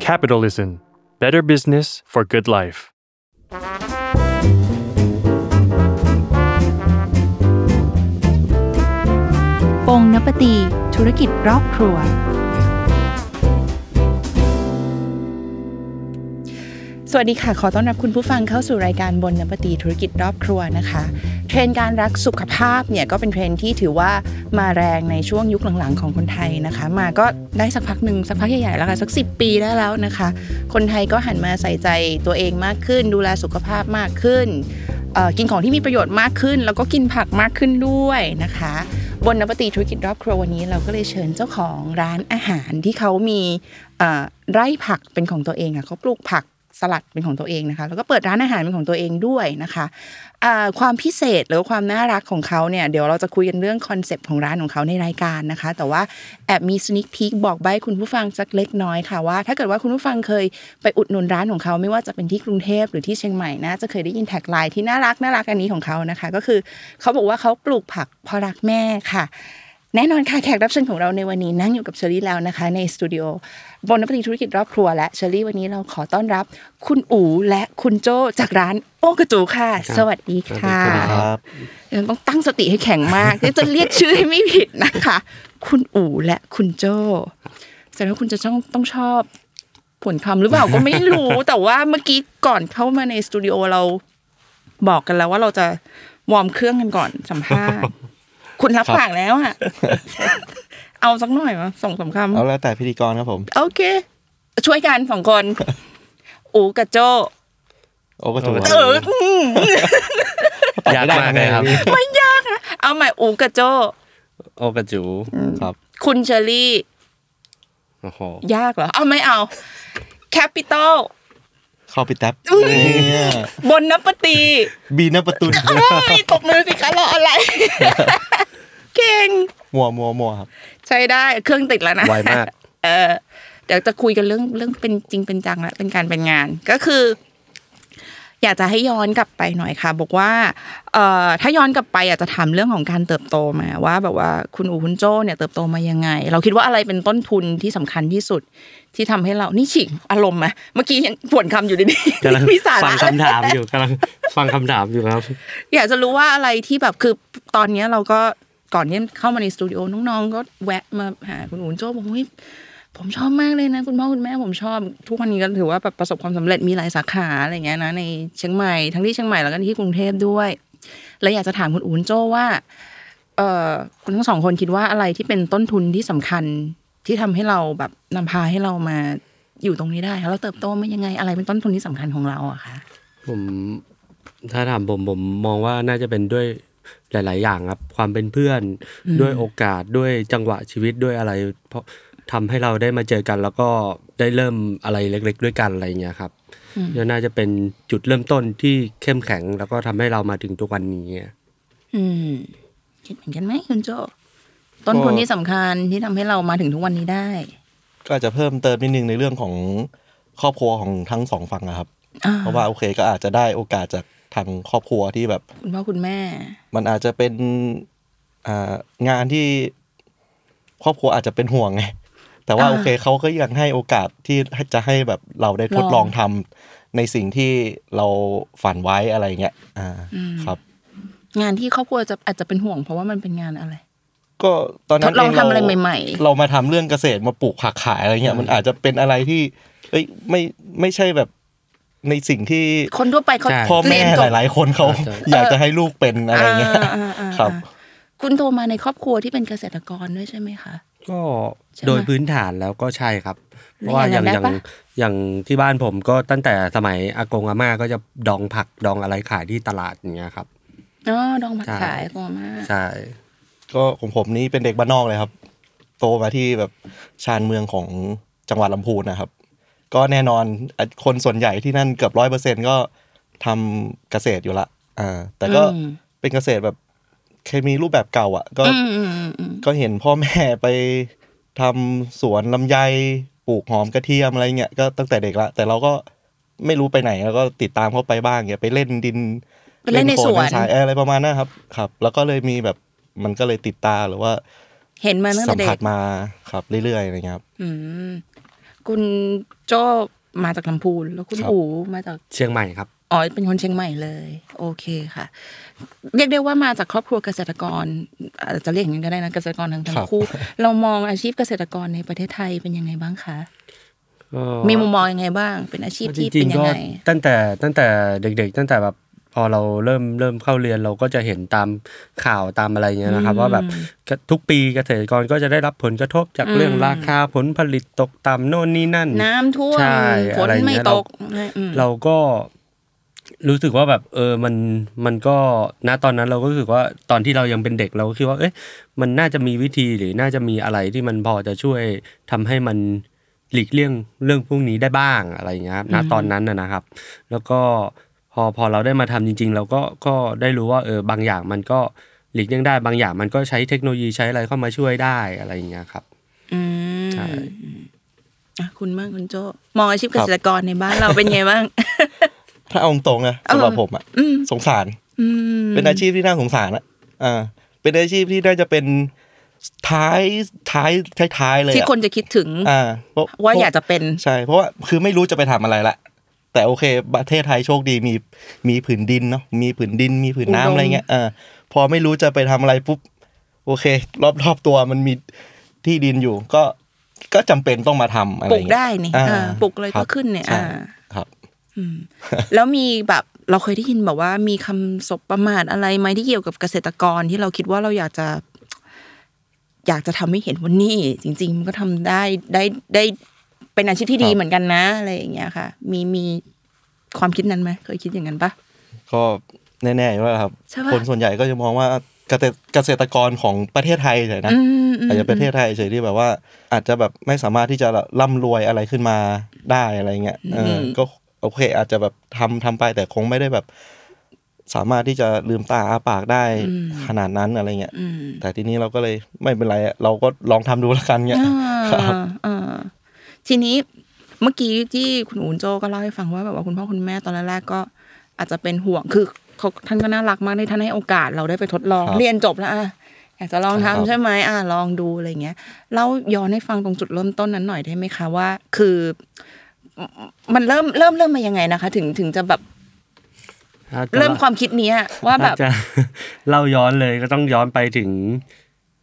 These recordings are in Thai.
Capitalism Better Business for Good Life ปงนปตีธุรกิจรอบครัว สวัสดีค่ะ ขอต้อนรับคุณผู้ฟังเข้าสู่รายการบนนปตีธุรกิจรอบครัวนะคะ เทรนการรักสุขภาพเนี่ยก็เป็นเทรนที่ถือว่ามาแรงในช่วงยุคหลังๆของคนไทยนะคะ มาก็ได้สักพักหนึ่งสักพักใหญ่ๆแล้วค่ะสัก 10 ปีได้แล้วนะคะ คนไทยก็หันมาใส่ใจตัวเองมากขึ้น ดูแลสุขภาพมากขึ้นกินของที่มีประโยชน์มากขึ้น แล้วก็กินผักมากขึ้นด้วยนะคะ Bon Appétit ธุรกิจรอบครัววันนี้เราก็เลยเชิญเจ้าของร้านอาหารที่เขามีไร่ผักเป็นของตัวเองอะเขาปลูกผัก สลัดเป็นของตัวเองนะคะ แล้วก็เปิดร้านอาหารเป็นของตัวเองด้วยนะคะอ่าความพิเศษหรือความน่ารักของเขาเนี่ยเดี๋ยวเราจะคุยกันเรื่อง concept ของร้านของเขาในรายการนะคะ แต่ว่าแอบมี sneak peek บอกใบ้คุณผู้ฟังสักเล็กน้อยค่ะว่า ถ้าเกิดว่าคุณผู้ฟังเคยไปอุดหนุนร้านของเขาไม่ว่าจะเป็นที่กรุงเทพหรือที่เชียงใหม่นะจะเคยได้ยิน tagline ที่น่ารักน่ารักอันนี้ของเขานะคะ ก็คือเขาบอกว่าเขาปลูกผักเพราะรักแม่ค่ะแน่นอนค่ะแขกรับเชิญของเราในวันนี้นั่งอยู่กับเชอรี่แล้วนะคะ ในสตูดิโอ Bon Appétit ธุรกิจรอบครัวและเชอรี่วันนี้เราขอต้อนรับ คุณอูและคุณโจจากร้าน โอ้กะจู๋ค่ะ สวัสดีค่ะสวัสดีครับยังต้องตั้งสติให้แข็งมากจะเรียกชื่อให้ไม่ผิดนะคะ คุณอูและคุณโจแสดงว่าคุณจะต้องต้องชอบผลคำหรือเปล่าก็ไม่รู้แต่ว่าเมื่อกี้ก่อนเข้ามาในสตูดิโอเราบอกกันแล้วว่าเราจะวอร์มเครื่องกันก่อนสัมภาษณ์คุณรับปากแล้วอะ เอาสักหน่อยมาสองสามคเอาแล้วแต่พิธีกรครับผมำโอเค ช่วยกันสองคนอูกับโจโอ้ก็ถูกเอออืมยากมากเลยครับ ไม่ยากนะเอาใหม่อูกับโจโอกระจูครับ คุณเชอรี่โอ้โหยากเหรอ เอาไม่เอาแคปิตอลเข้าไปแท็บบนนับปตี บีนประตุนเอ้ยตบมือสิคะรออะไร เก่งมัวมัวมัวครับ ใช้ได้เครื่องติดแล้วนะไวมากเออเดี๋ยวจะคุยกันเรื่องเรื่องเป็นจริงเป็นจังแล้วเป็นการเป็นงานก็คือ อยากจะให้ย้อนกลับไปหน่อยค่ะ บอกว่าเอ่อถ้าย้อนกลับไปอยากจะถามเรื่องของการเติบโตมาว่า แบบว่าคุณอูคุณโจเนี่ยเติบโตมายังไง เราคิดว่าอะไรเป็นต้นทุนที่สำคัญที่สุดที่ทำให้เรานี่ฉิงอารมณ์ไหมเมื่อกี้ยังผวนคำอยู่ดีกำลังๆมีสาฟัระงคำถามอยู่กำลังฟังคำถามอยู่ครับ อยากจะรู้ว่าอะไรที่แบบคือตอนเนี้ยเราก็ ก่อนที่เข้ามาในสตูดิโอน้องๆก็แวะมาหาคุณอูนโจ้บอกเฮ้ยผมชอบมากเลยนะ คุณพ่อคุณแม่ผมชอบ ทุกวันนี้ก็ถือว่าแบบประสบความสำเร็จมีหลายสาขาอะไรเงี้ยนะในเชียงใหม่ทั้งที่เชียงใหม่แล้วก็ที่กรุงเทพด้วย แล้วอยากจะถามคุณอูนโจ้ว่าเออคุณทั้งสองคนคิดว่าอะไรที่เป็นต้นทุนที่สำคัญที่ทำให้เราแบบนำพาให้เรามาอยู่ตรงนี้ได้คะเราเติบโตมายังไงอะไรเป็นต้นทุนที่สำคัญของเราอะคะผมถ้าถามผมผมมองว่าน่าจะเป็นด้วย หลาย ๆ อย่างครับความเป็นเพื่อนด้วยโอกาสด้วยจังหวะชีวิตด้วยอะไร เพราะทำให้เราได้มาเจอกัน แล้วก็ได้เริ่มอะไรเล็ก ๆ ด้วยกันอะไรเงี้ยครับก็น่าจะเป็นจุดเริ่มต้นที่เข้มแข็ง แล้วก็ทำให้เรามาถึงทุกวันนี้อืมคิดเหมือนกันไหมคุณโจต้นทุนที่สำคัญที่ทำให้เรามาถึงทุกวันนี้ได้ ก็อาจจะเพิ่มเติมนิดนึงในเรื่องของครอบครัวของทั้งสองฝั่งอะครับอ่าเพราะว่าโอเคก็อาจจะได้โอกาสจาก ทางครอบครัวที่แบบคุณพ่อคุณแม่ มันอาจจะเป็นอ่างานที่ครอบครัวอาจจะเป็นห่วงไงแต่ว่าอ่าโอเคเขาก็ยังให้โอกาสที่จะให้แบบเราได้ทดลลอองงทำในสิ่งที่เราฝันไว้อะไรเงี้ยอ่าครับ งานที่ครอบครัวจะอาจจะเป็นห่วง เพราะว่ามันเป็นงานอะไร ก็ตอนนั้นทดลองเทำอะไรใหม่ ๆ เรามาทำเรื่องเกษตรมาปลูกผักขายอะไรเงี้ยมันอาจจะเป็นอะไรที่ เอ้ยไม่ไม่ใช่แบบ ในสิ่งที่คนทั่วไปเขาใช่พ่อแม่เรียนจหบลาย ๆ คนเขาใช่อยากจะให้ลูกเป็นอะไรเงี้ยอ่าอ่าอ่าครับ คุณโตมาในครอบครัวที่เป็นเกษตรกรด้วยใช่ไหมคะก็ใช่ไหมโดยพื้นฐานแล้วก็ใช่ครับ เพแล้วราะว่าอย่างอย่างอนั้นย่างได้ปะอย่างที่บ้านผมก็ตั้งแต่สมัยอากงอาม่าก็จะดองผักดองอะไรขายที่ตลาดอย่างเงี้ยครับอ๋อดองผักใช่ขายกมากใช่ก็ของผมนี่เป็นเด็กบ้านนอกเลยครับ โตมาที่แบบชานเมืองของจังหวัดลำพูนนะครับ ก็แน่นอนอะคนส่วนใหญ่ที่นั่นเกือบร้อยเปอร์เซ็นก็ทำเกษตรอยู่ละอ่าแต่ก็อืมเป็นเกษตรแบบเคมีรูปแบบเก่าอะ ก็อืมอืมอืมอืมก็เห็นพ่อแม่ไปทำสวนลำไยปลูกหอมกระเทียมอะไรเงี้ยก็ตั้งแต่เด็กละ แต่เราก็ไม่รู้ไปไหนแล้วก็ติดตามเขาไปบ้างเงี้ยไปเล่นดินไปเล่นในโคลสวนทรายเอออะไรประมาณนั้นครับ ครับ แล้วก็เลยมีแบบมันก็เลยติดตาหรือว่า เห็นมาตั้งสัแต่มเด็ผัสกมาครับเรื่อยๆอะไรเงี้ยครับอืมคุณ โจ้มาจากลำพูนแล้วคุณครับอูมาจากเชียงใหม่ครับอ๋อเป็นคนเชียงใหม่เลย โอเคค่ะ เรียกได้ว่ามาจากครอบครัวเกษตรกรอาจจะเรียกอย่างนั้นก็ได้นะเกษตรกรทั้งทั้ครังบคู่ เรามองอาชีพเกษตรกรในประเทศไทยเป็นยังไงบ้างคะก็มีมุมมองยังไงบ้าง เป็นอาชีพจที่ริเป็งนๆยัก็งไงตั้งแต่ตั้งแต่เด็ก ๆ ตั้งแต่แบบ พอเราเริ่มเริ่มเข้าเรียนเราก็จะเห็นตามข่าวตามอะไรเงี้ยนะครับ ว่าแบบทุกปีเกษตรกรก็จะได้รับผลกระทบจากเรื่องราคาผลผลิตตกต่ำโน่นนี่นั่น น้ำท่วมใช่ฝนอะไรเงี้ยไม่ตกอืมเราก็รู้สึกว่าแบบเออมันมันก็ณตอนนั้นเราก็รู้สึกว่าตอนที่เรายังเป็นเด็กเราก็คิดว่า เอ๊ะมันน่าจะมีวิธีหรือน่าจะมีอะไรที่มันพอจะช่วยทำให้มันหลีกเลี่ยงเรื่องพวกนี้ได้บ้างอะไรอย่างเงี้ยครับณตอนนั้นนะนะครับ แล้วก็พ อพอเราได้มาทำจริง ๆ เราก็ก็ได้รู้ว่าเออบางอย่างมันก็หลีกเลี่ยงได้บางอย่างมันก็ใช้เทคโนโลยีใช้อะไรเข้ามาช่วยได้อะไรอย่างเงี้ยครับ อืมใช่อะคุณบ้างคุณโจมองอาชีพเกษตรกรในบ้านเราเป็นไงบ้าง ถ้าเอาตรงๆนะสำหรับผมอะอืมสงสารอืมเป็นอาชีพที่น่าสงสารอะอ่า เป็นอาชีพที่น่าจะเป็นท้ายท้ายท้ายท้ายเลยอะที่คนจะคิดถึง อ่าเพระว่าอยากจะเป็นใช่ เพราะว่าคือไม่รู้จะไปทำอะไรละ แต่โอเค ประเทศไทยโชคดีมีมีผืนดินเนาะมีผืนดินมีผืนน้ำอุดมอะไรเงี้ยอ่าพอไม่รู้จะไปทำอะไรปุ๊บโอเค รอบรอบตัวมันมีที่ดินอยู่ ก็ก็จำเป็นต้องมาทำอะไรปลูกเงี้ยได้นี่อ่าอ่าปลูกเลยครัก็บขึ้นเนี่ยใช่อ่าครับอืมแล้วมีแบบเราเคยได้ยินแบบว่ามีคำศพประมาทอะไรไหมที่เกี่ยวกับเกษตรกรที่เราคิดว่าเราอยากจะ อยากจะทำให้เห็นว่านี่จริง ๆ มันก็ทำได้ได้ได้ เป็นอาชีพที่ดีครับเหมือนกันนะอะไรอย่างเงี้ยค่ะ มีมีความคิดนั้นไหมเคยคิดอย่างนั้นปะก็แน่ๆอยู่แล้วครับใช่ปะคนส่วนใหญ่ก็จะมองว่าเกษตรเกษตรกรของประเทศไทยเฉยนะอืมอืมอาจจะประเทศไทยเฉยที่แบบว่า อาจจะแบบไม่สามารถที่จะร่ำรวยอะไรขึ้นมาได้อะไรเงี้ยเอออก็โอเค อาจจะแบบทำทำไปแต่คงไม่ได้แบบ สามารถที่จะลืมตาอาปากได้ขนาดนั้นอะไรเงี้ยอืมแต่ทีนี้เราก็เลยไม่เป็นไรอะเราก็ลองทำดูแล้วกันเงี้ยครับอ่าอ่า ทีนี้เมื่อกี้ที่คุณอูนโจก็เล่าให้ฟังว่าแบบว่าคุณพ่อคุณแม่ตอนแรกๆก็อาจจะเป็นห่วงคือเขาท่านก็น่ารักมากที่ท่านให้โอกาสเราได้ไปทดลองครับเรียนจบแล้วอะอยากจะลองครัทำบใช่ไหมอะลองดูอะไรเงี้ยเล่าย้อนให้ฟังตรงจุดเริ่มต้นนั้นหน่อยได้ไหมคะว่า คือ มันเริ่มเริ่มเริ่มมายังไงนะคะ ถึงถึงจะแบบถ้าจะเริ่มความคิดเนี้ยว่าแบบถ้าจะเล่าย้อนเลยก็ต้องย้อนไปถึง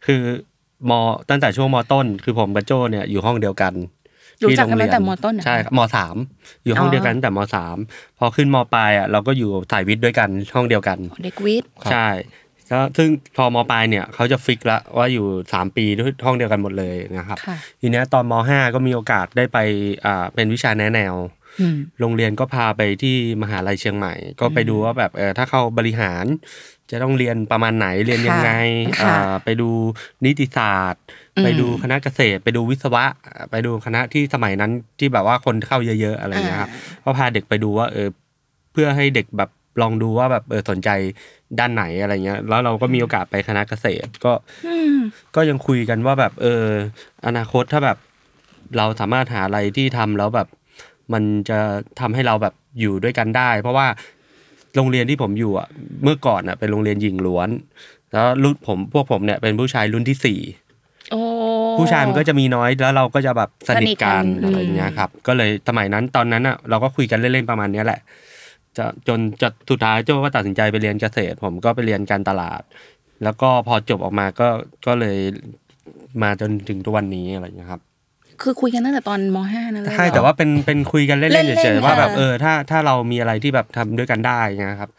คือมตั้งแต่ช่วงมต้น คือผมกับโจเนี่ยอยู่ห้องเดียวกัน รู้จักกันที่โรงเรียตั้งแต่มต้นเหรอใช่ครับมสามอยู่ห้องอ๋อเดียวกันตั้งแต่มสามพอขึ้นมปลายอะเราก็อยู่สายวิทย์ด้วยกันห้องเดียวกันเด็กวิทย์ครับใช่แล้วซึ่งพอมปลายเนี่ยเขาจะฟิกละว่าอยู่สามปีด้วยห้องเดียวกันหมดเลยนะครับค่ะทีเนี้ยตอนมห้าก็มีโอกาสได้ไปอ่าเป็นวิชาแนะแนวอืม โรงเรียนก็พาไปที่มหาลัยเชียงใหม่ ก็ไปดูว่าแบบเออถ้าเข้าบริหาร จะต้องเรียนประมาณไหนเรียนยังไงค่ะอ่าไปดูนิติศาสตร์อืมไปดูคณะเกษตร ไปดูวิศวะ ไปดูคณะที่สมัยนั้นที่แบบว่าคนเข้าเยอะ ๆ อะไรอย่างเงี้ยครับก็พาเด็กไปดูว่าเออเพื่อให้เด็กแบบลองดูว่าแบบเออสนใจด้านไหนอะไรเงี้ย แล้วเราก็มีโอกาสไปคณะเกษตรก็อืมก็ยังคุยกันว่าแบบเอออนาคตถ้าแบบ เราสามารถหาอะไรที่ทำแล้วแบบ มันจะทำให้เราแบบอยู่ด้วยกันได้ เพราะว่าโรงเรียนที่ผมอยู่อะเมื่อก่อนอะเป็นโรงเรียนหญิงล้วน แล้วรุ่นผมพวกผมเนี่ยเป็นผู้ชายรุ่นที่สี่โอ้ผู้ชายมันก็จะมีน้อยแล้วเราก็จะแบบสนิทกันสนิทกันอะไรอย่างเงี้ยครับ ก็เลยสมัยนั้นตอนนั้นอะเราก็คุยกันเล่นๆประมาณเนี้ยแหละจะจนจะสุดท้ายโจก็ตัดสินใจไปเรียนเกษตร ผมก็ไปเรียนการตลาด แล้วก็พอจบออกมาก็ก็เลยมาจนถึงทุกวันนี้อะไรอย่างเงี้ยครับ คือคุยกันตั้งแต่ตอนมห้านั่นเลยใช่เหรอแต่ว่าเป็นเป็นคุยกันเล่นๆเล่เฉนยๆๆว่าแบบอ่าเออถ้าถ้าเรามีอะไรที่แบบทำด้วยกันได้เงี้ยครับ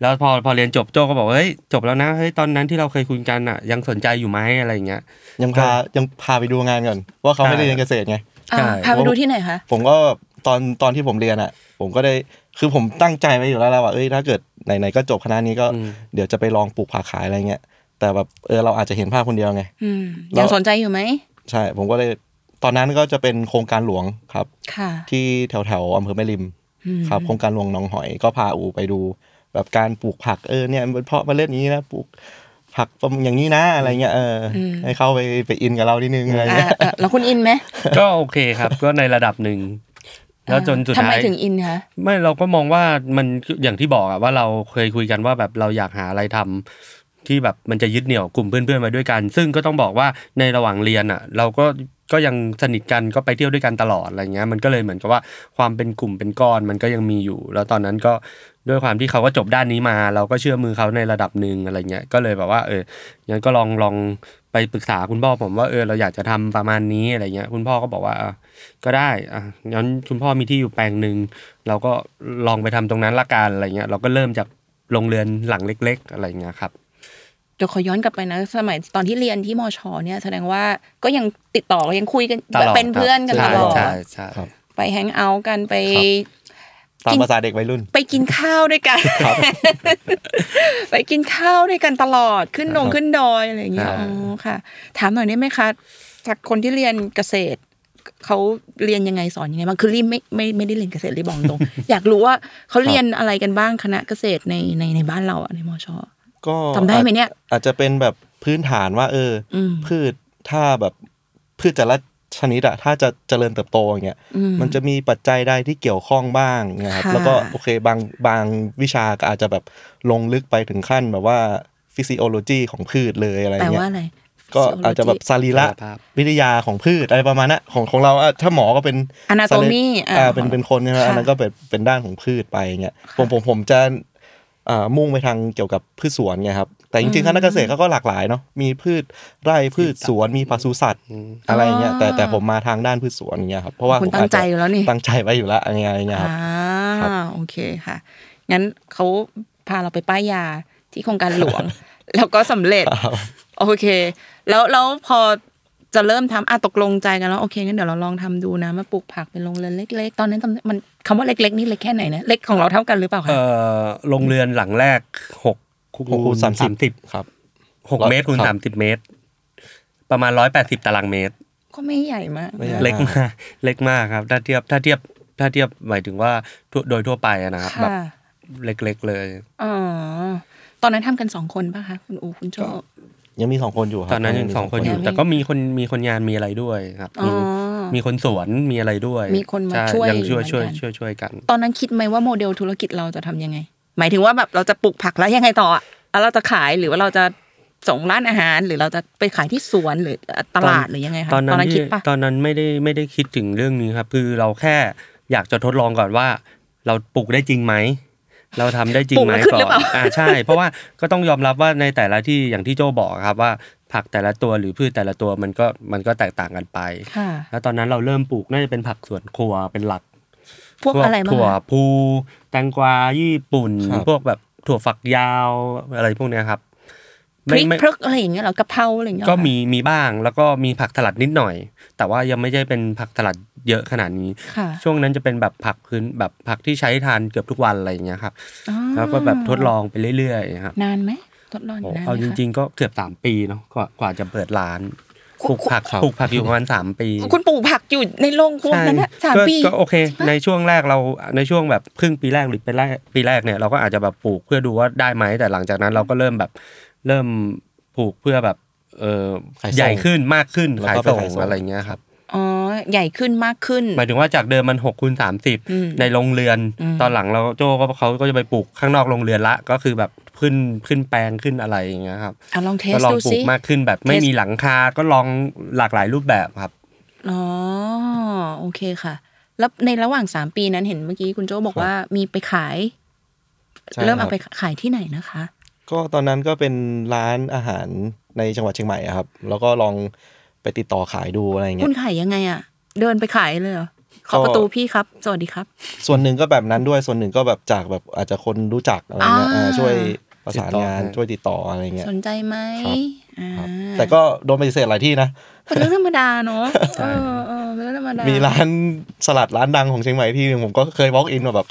แล้วพอพอเรียนจบโจก็บอกว่าเฮ้ยจบแล้วนะเฮ้ยตอนนั้นที่เราเคยคุยกันอะ ยังสนใจอยู่ไหมอะไรอย่างเงี้ยยังพายังพาไปดูงานก่อนว่าเขาไม่ได้เรียนเกษตรไงอ่าใช่พาไปดูที่ไหนคะผมก็ตอนตอนที่ผมเรียนอะ ผมก็ได้คือผมตั้งใจไว้อยู่แล้วแหละว่าเอ้ยถ้าเกิดไหนๆก็จบคณะนี้ก็อืมเดี๋ยวจะไปลองปลูกผักขายอะไรเงี้ยแต่แบบเออเราอาจจะเห็นภาพคนเดียวไงอืมแล้วยังสนใจอยู่ไหมใช่ ผมก็เลย ตอนนั้นก็จะเป็นโครงการหลวงครับค่ะที่แถวแถวๆอำเภอแม่ริมอืมครับ โครงการหลวงหนองหอยก็พาอูไปดู แบบการปลูกผักเออเนี่ยมันเพาะเมาเล็ดนี้นะปลูกผักประมาณอย่างนี้นะอะไรเงี้ยเอออให้เข้าไปไปอินกับเรานิดนึงอะไรอ่าเงี้ยอ่าแล้วคุณอินไหมก็โอเคครับ ก็ในระดับหนึ่งแล้วจนสุดทำท้าไมยถึงอินคะไม่เราก็มองว่ามันอย่างที่บอกอะว่าเราเคยคุยกันว่าแบบเราอยากหาอะไรทำ ที่แบบมันจะยึดเหนี่ยวกลุ่มเพื่อนๆมาด้วยกัน ซึ่งก็ต้องบอกว่าในระหว่างเรียนอะ เราก็ก็ยังสนิทกันก็ไปเที่ยวด้วยกันตลอดอะไรเงี้ยมันก็เลยเหมือนกับว่าความเป็นกลุ่มเป็นก้อนมันก็ยังมีอยู่ แล้วตอนนั้นก็ด้วยความที่เขาก็จบด้านนี้มา เราก็เชื่อมือเขาในระดับหนึ่งอะไรเงี้ยก็เลยแบบว่า เอองั้นก็ลองลองไปปรึกษาคุณพ่อผมว่าเออเราอยากจะทำประมาณนี้อะไรเงี้ยคุณพ่อก็บอกว่าก็ได้อะงั้นคุณพ่อมีที่อยู่แปลงหนึ่งเราก็ลองไปทำตรงนั้นละกันอะไรเงี้ยเราก็เริ่มจากโรงเรือนหลังเล็ก ๆ อะไรเงี้ยครับ เดี๋ยวขอย้อนกลับไปนะ สมัยตอนที่เรียนที่มชเนี่ยแสดงว่าก็ยังติดต่อยังคุยกันตลอดเป็นเพื่อนกันใช่ตลอดใช่ใช่ครับไปแฮงเอาท์กันไปตามกินภาษาเด็กวัยรุ่น ไปกินข้าวด้วยกันไปกินข้าวด้วยกันตลอดขึ้นดงครับขึ้นดอยอะไรอย่างเงี้ยใช่อ๋อค่ะ ถามหน่อยได้ไหมคะจากคนที่เรียนเกษตรเขาเรียนยังไงสอนยังไงบ้างคือรีบไม่ไม่ไม่ได้เรียนเกษตรรีบบอกตรง อยากรู้ว่าเขาเรียนอะไรกันบ้างคณะเกษตรในในในบ้านเราอะในมช ก็จำได้ไหมเนี่ย อาจจะเป็นแบบพื้นฐานว่าเอออมพืชถ้าแบบพืชแต่ละชนิดอะถ้าจะเจริญเติบโตอย่างเงี้ยอืมันจะมีปัจจัยใดที่เกี่ยวข้องบ้างเนี่ยครับค่ะแล้วก็โอเคบางบางวิชาก็อาจจะแบบลงลึกไปถึงขั้นแบบว่าฟิสิโอโลจีของพืชเลยอะไรแปลเงี้ว่ายอะไรก็อาจจะแบบสรีระภาพวิทยาของพืชอะไรประมาณนั้นของของเราอะถ้าหมอก็เป็น Anatomy อ่าอ่าเป็นเป็นคนใช่ไหมค่ะอันนั้นก็เป็นเป็นด้านของพืชไปเงี้ยค่ะผมผมผมจะอ่า มุ่งไปทางเกี่ยวกับพืชสวนไงครับ แต่จริงๆคณะเกษตรเขาก็หลากหลายเนาะมีพืชไร่พืชสวนมีปศุสัตว์อะไรเงี้ยแต่แต่ผมมาทางด้านพืชสวนเงี้ยครับเพราะว่าคุณผมตั้งอาจใจจะอยู่แล้วนี่ตั้งใจไว้อยู่แล้วอะไรเงี้ยอะไรเงี้ยครับครัอ่าบโอเคค่ะ งั้นเขาพาเราไปป้ายยาที่โครงการหลวง แล้วก็สำเร็จ โอเค แล้วแล้วพอ จะเริ่มทำอะตกลงใจกันแล้วโอเคงั้นเดี๋ยวเราลองทำดูนะมาปลูกผักเป็นโรงเรือนเล็ก ๆ ตอนนั้นจำมันคำว่าเล็ก ๆ นี่เล็กแค่ไหนนะเล็กของเราเท่ากันหรือเปล่าคะเอ่อโรงเรือนหลังแรกหกหกคูณสามสิบสิบครับหกเมตรคูณครับสามสิบเมตร ประมาณร้อยแปดสิบตารางเมตร ก็ไม่ใหญ่มากไม่ใหญ่เล็กมากเล็กมากครับ ถ้าเทียบถ้าเทียบถ้าเทียบหมายถึงว่าทั่วโดยทั่วไปอะนะครับแบบค่ะเล็กๆเลยอ๋อตอนนั้นทำกันสองคนป่ะคะคุณอูคุณโจ ยังมีสองคนอยู่ครับตอนนั้นยังสองคนอยู่ยังมีแต่ก็มีคนมีคนงานมีอะไรด้วยครับอ๋อมีมีคนสวนมีอะไรด้วย มีคนมาใช่วยยังช่วยเหมือนช่วยกันช่วยช่วยกัน ตอนนั้นคิดไหมว่าโมเดลธุรกิจเราจะทำยังไง หมายถึงว่าแบบเราจะปลูกผักแล้วยังไงต่ออะแล้วเราจะขายหรือว่าเราจะส่งร้านอาหาร หรือเราจะไปขายที่สวนหรือตลาดหรือยังไงคะตอนนั้นคิที่ดปะตอนนั้นไม่ได้ไม่ได้คิดถึงเรื่องนี้ครับ คือเราแค่อยากจะทดลองก่อนว่า เราปลูกได้จริงไหม เราทำได้จริงไหมปลูกแล้วขึ้นก่หรืออเปนล่าอ่าใช่ เพราะว่าก็ต้องยอมรับว่าในแต่ละที่อย่างที่โจบอกครับว่าผักแต่ละตัวหรือพืชแต่ละตัวมันก็มันก็แตกต่างกันไปค่ะแล้วตอนนั้นเราเริ่มปลูกน่าจะเป็นผักสวนครัวเป็นหลัก พวกอะไรบ้างถั่วคะพูแตงกวาญี่ปุ่นครับพวกแบบถั่วฝักยาวอะไรพวกเนี้ยครับ พริกพรึกอะไรอย่างเงี้ยเหรอกะเพราอะไรอย่างเงี้ยเหรก็อคะมีมีบ้างแล้วก็มีผักสลัดนิดหน่อย แต่ว่ายังไม่ใช่เป็นผักสลัดเยอะขนาดนี้ค่ะช่วงนั้นจะเป็นแบบผักพื้นแบบผักที่ใช้ทานเกือบทุกวันอะไรอย่างเงี้ยครับอ๋อแล้วก็แบบทดลองไปเรื่อยๆครับนานไหมทดลองโอ้นานไหมเอาจคะริง ๆ ก็เกือบสามปีเนาะกว่ากว่าจะเปิดร้านคุณปลูกผักครับปลูกผักอยู่ประมาณสามปี คุณปลูกผักอยู่ในโรงครัวนั้นนะสามก็ปีก็โอเค ในช่วงแรกเราในช่วงแบบครึ่งปีแรกหรือปีแรกปีแรกเนี่ยเราก็อาจจะแบบปลูกเพื่อดูว่าได้ไหมแต่หลังจากนั้นเราก็เริ่มแบบ เริ่มปลูกเพื่อแบบเออขายส่งใหญ่ขึ้นมากขึ้นแล้วขายก็ไปส่งขายส่ง อะไรเงี้ยครับ อ๋อ ใหญ่ขึ้นมากขึ้น หมายถึงว่าจากเดิมมันหกคูณสามสิบอืมในโรงเรือน อืม ตอนหลังเราโจ้ก็เขาก็จะไปปลูกข้างนอกโรงเรือนละ ก็คือแบบขึ้นขึ้นแปลงขึ้นอะไรอย่างเงี้ยครับอะลองเทสก็ลองดูปลูสิ กมากขึ้นแบบไม่เทส มีหลังคาก็ลองหลากหลายรูปแบบครับ อ๋อโอเคค่ะ แล้วในระหว่างสามปีนั้นเห็นเมื่อกี้คุณโจบอกว่ามีไปขาย ใช่เริ่มครัเอาบไปขายที่ไหนนะคะ ก็ตอนนั้นก็เป็นร้านอาหารในจังหวัดเชียงใหม่อะครับ แล้วก็ลองไปติดต่อขายดูอะไรเงี้คุย ณขายยังไงอะ เดินไปขายเลยเหรอขอก็ ประตูพี่ครับ สวัสดีครับ ส่วนหนึ่งก็แบบนั้นด้วยส่วนหนึ่งก็แบบจากแบบอาจจะคนรู้จักอะไรเงี้ยอ่า อ่าช่วยประสานติดต่องานให้ ช่วยติดต่ออะไรเงี้ย สนใจไหมครับ อ่าครับแต่ก็โดนปฏิเสธหลายที่นะ เป็นเรื่องธรรมดาเนาะเออเออเป็นเรื่องธรรมดา มีมีร้านสลัดร้านดังของเชียงใหม่ที่หนึงผมก็เคย walk in มาแบบ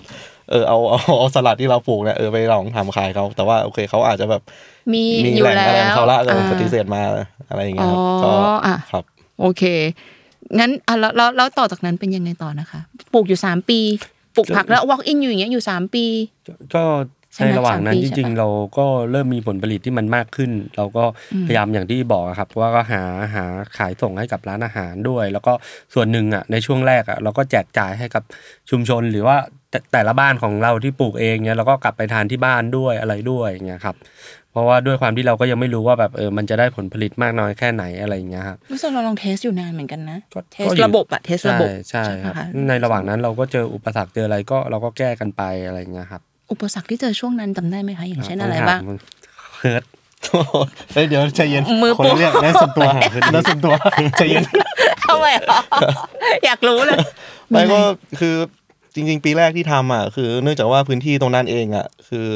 เออเอาเอาเอาสลัดที่เราปลูกเนี่ยเออไปลองทำขายเขาแต่ว่าโอเคเขาอาจจะแบบ มีมีอยู่แหล่งแล้วอะไรของเขาละก็อ่าปฏิเสธมาอะไรอย่างเงี้ยครับอ๋ก็ออะครับ โอเค งั้นอะแล้วแล้วแล้วต่อจากนั้นเป็นยังไงต่อนะคะ ปลูกอยู่สามปีปลูกผักแล้ว walk in อยู่อย่างเงี้ยอยู่สามปี ก็ ใช่ไหมในระหว่างนั้นสามปีจใช่ริงปะๆเราก็เริ่มมีผลผลิตที่มันมากขึ้น เราก็อืมพยายามอย่างที่บอกอะครับว่าก็หาหาขายส่งให้กับร้านอาหารด้วย แล้วก็ส่วนหนึ่งอะในช่วงแรกอะเราก็แจกจ่ายให้กับชุมชนหรือว่าแต่แต่ละบ้านของเราที่ปลูกเองเนี่ยเราก็กลับไปทานที่บ้านด้วยอะไรด้วยอย่างเงี้ยครับพเพราะว่าด้วยความที่เราก็ยังไม่รู้ว่าแบบเออมันจะได้ผลผลิตมากน้อยแค่ไหนอะไรอย่างเงี้ยครับรู้สึกเราลองเทสอยู่นานเหมือนกันนะก็เทสก็อยู่ระบบอะเทสระบบใช่ใช่ไหมครับคะในระหว่างนั้นเราก็เจออุปสรรคเจออะไรก็เราก็แก้กันไปอะไรอย่างเงี้ยครับ อุปสรรคที่เจอช่วงนั้นจำได้ไหมคะอย่างเช่นอะไรบ้าง hurt เฮ้ยเดี๋ยวใจเย็นมือคนละเรื่องนั่นส่วนตัวนั่นส่วนตัวใจเย็นทำไมอะอยากรู้เลยไม่ก็คือจริง ๆ ปีแรกที่ทำอะคือเนื่องจากว่าพื้นที่ตรงนั้นเองอะคือ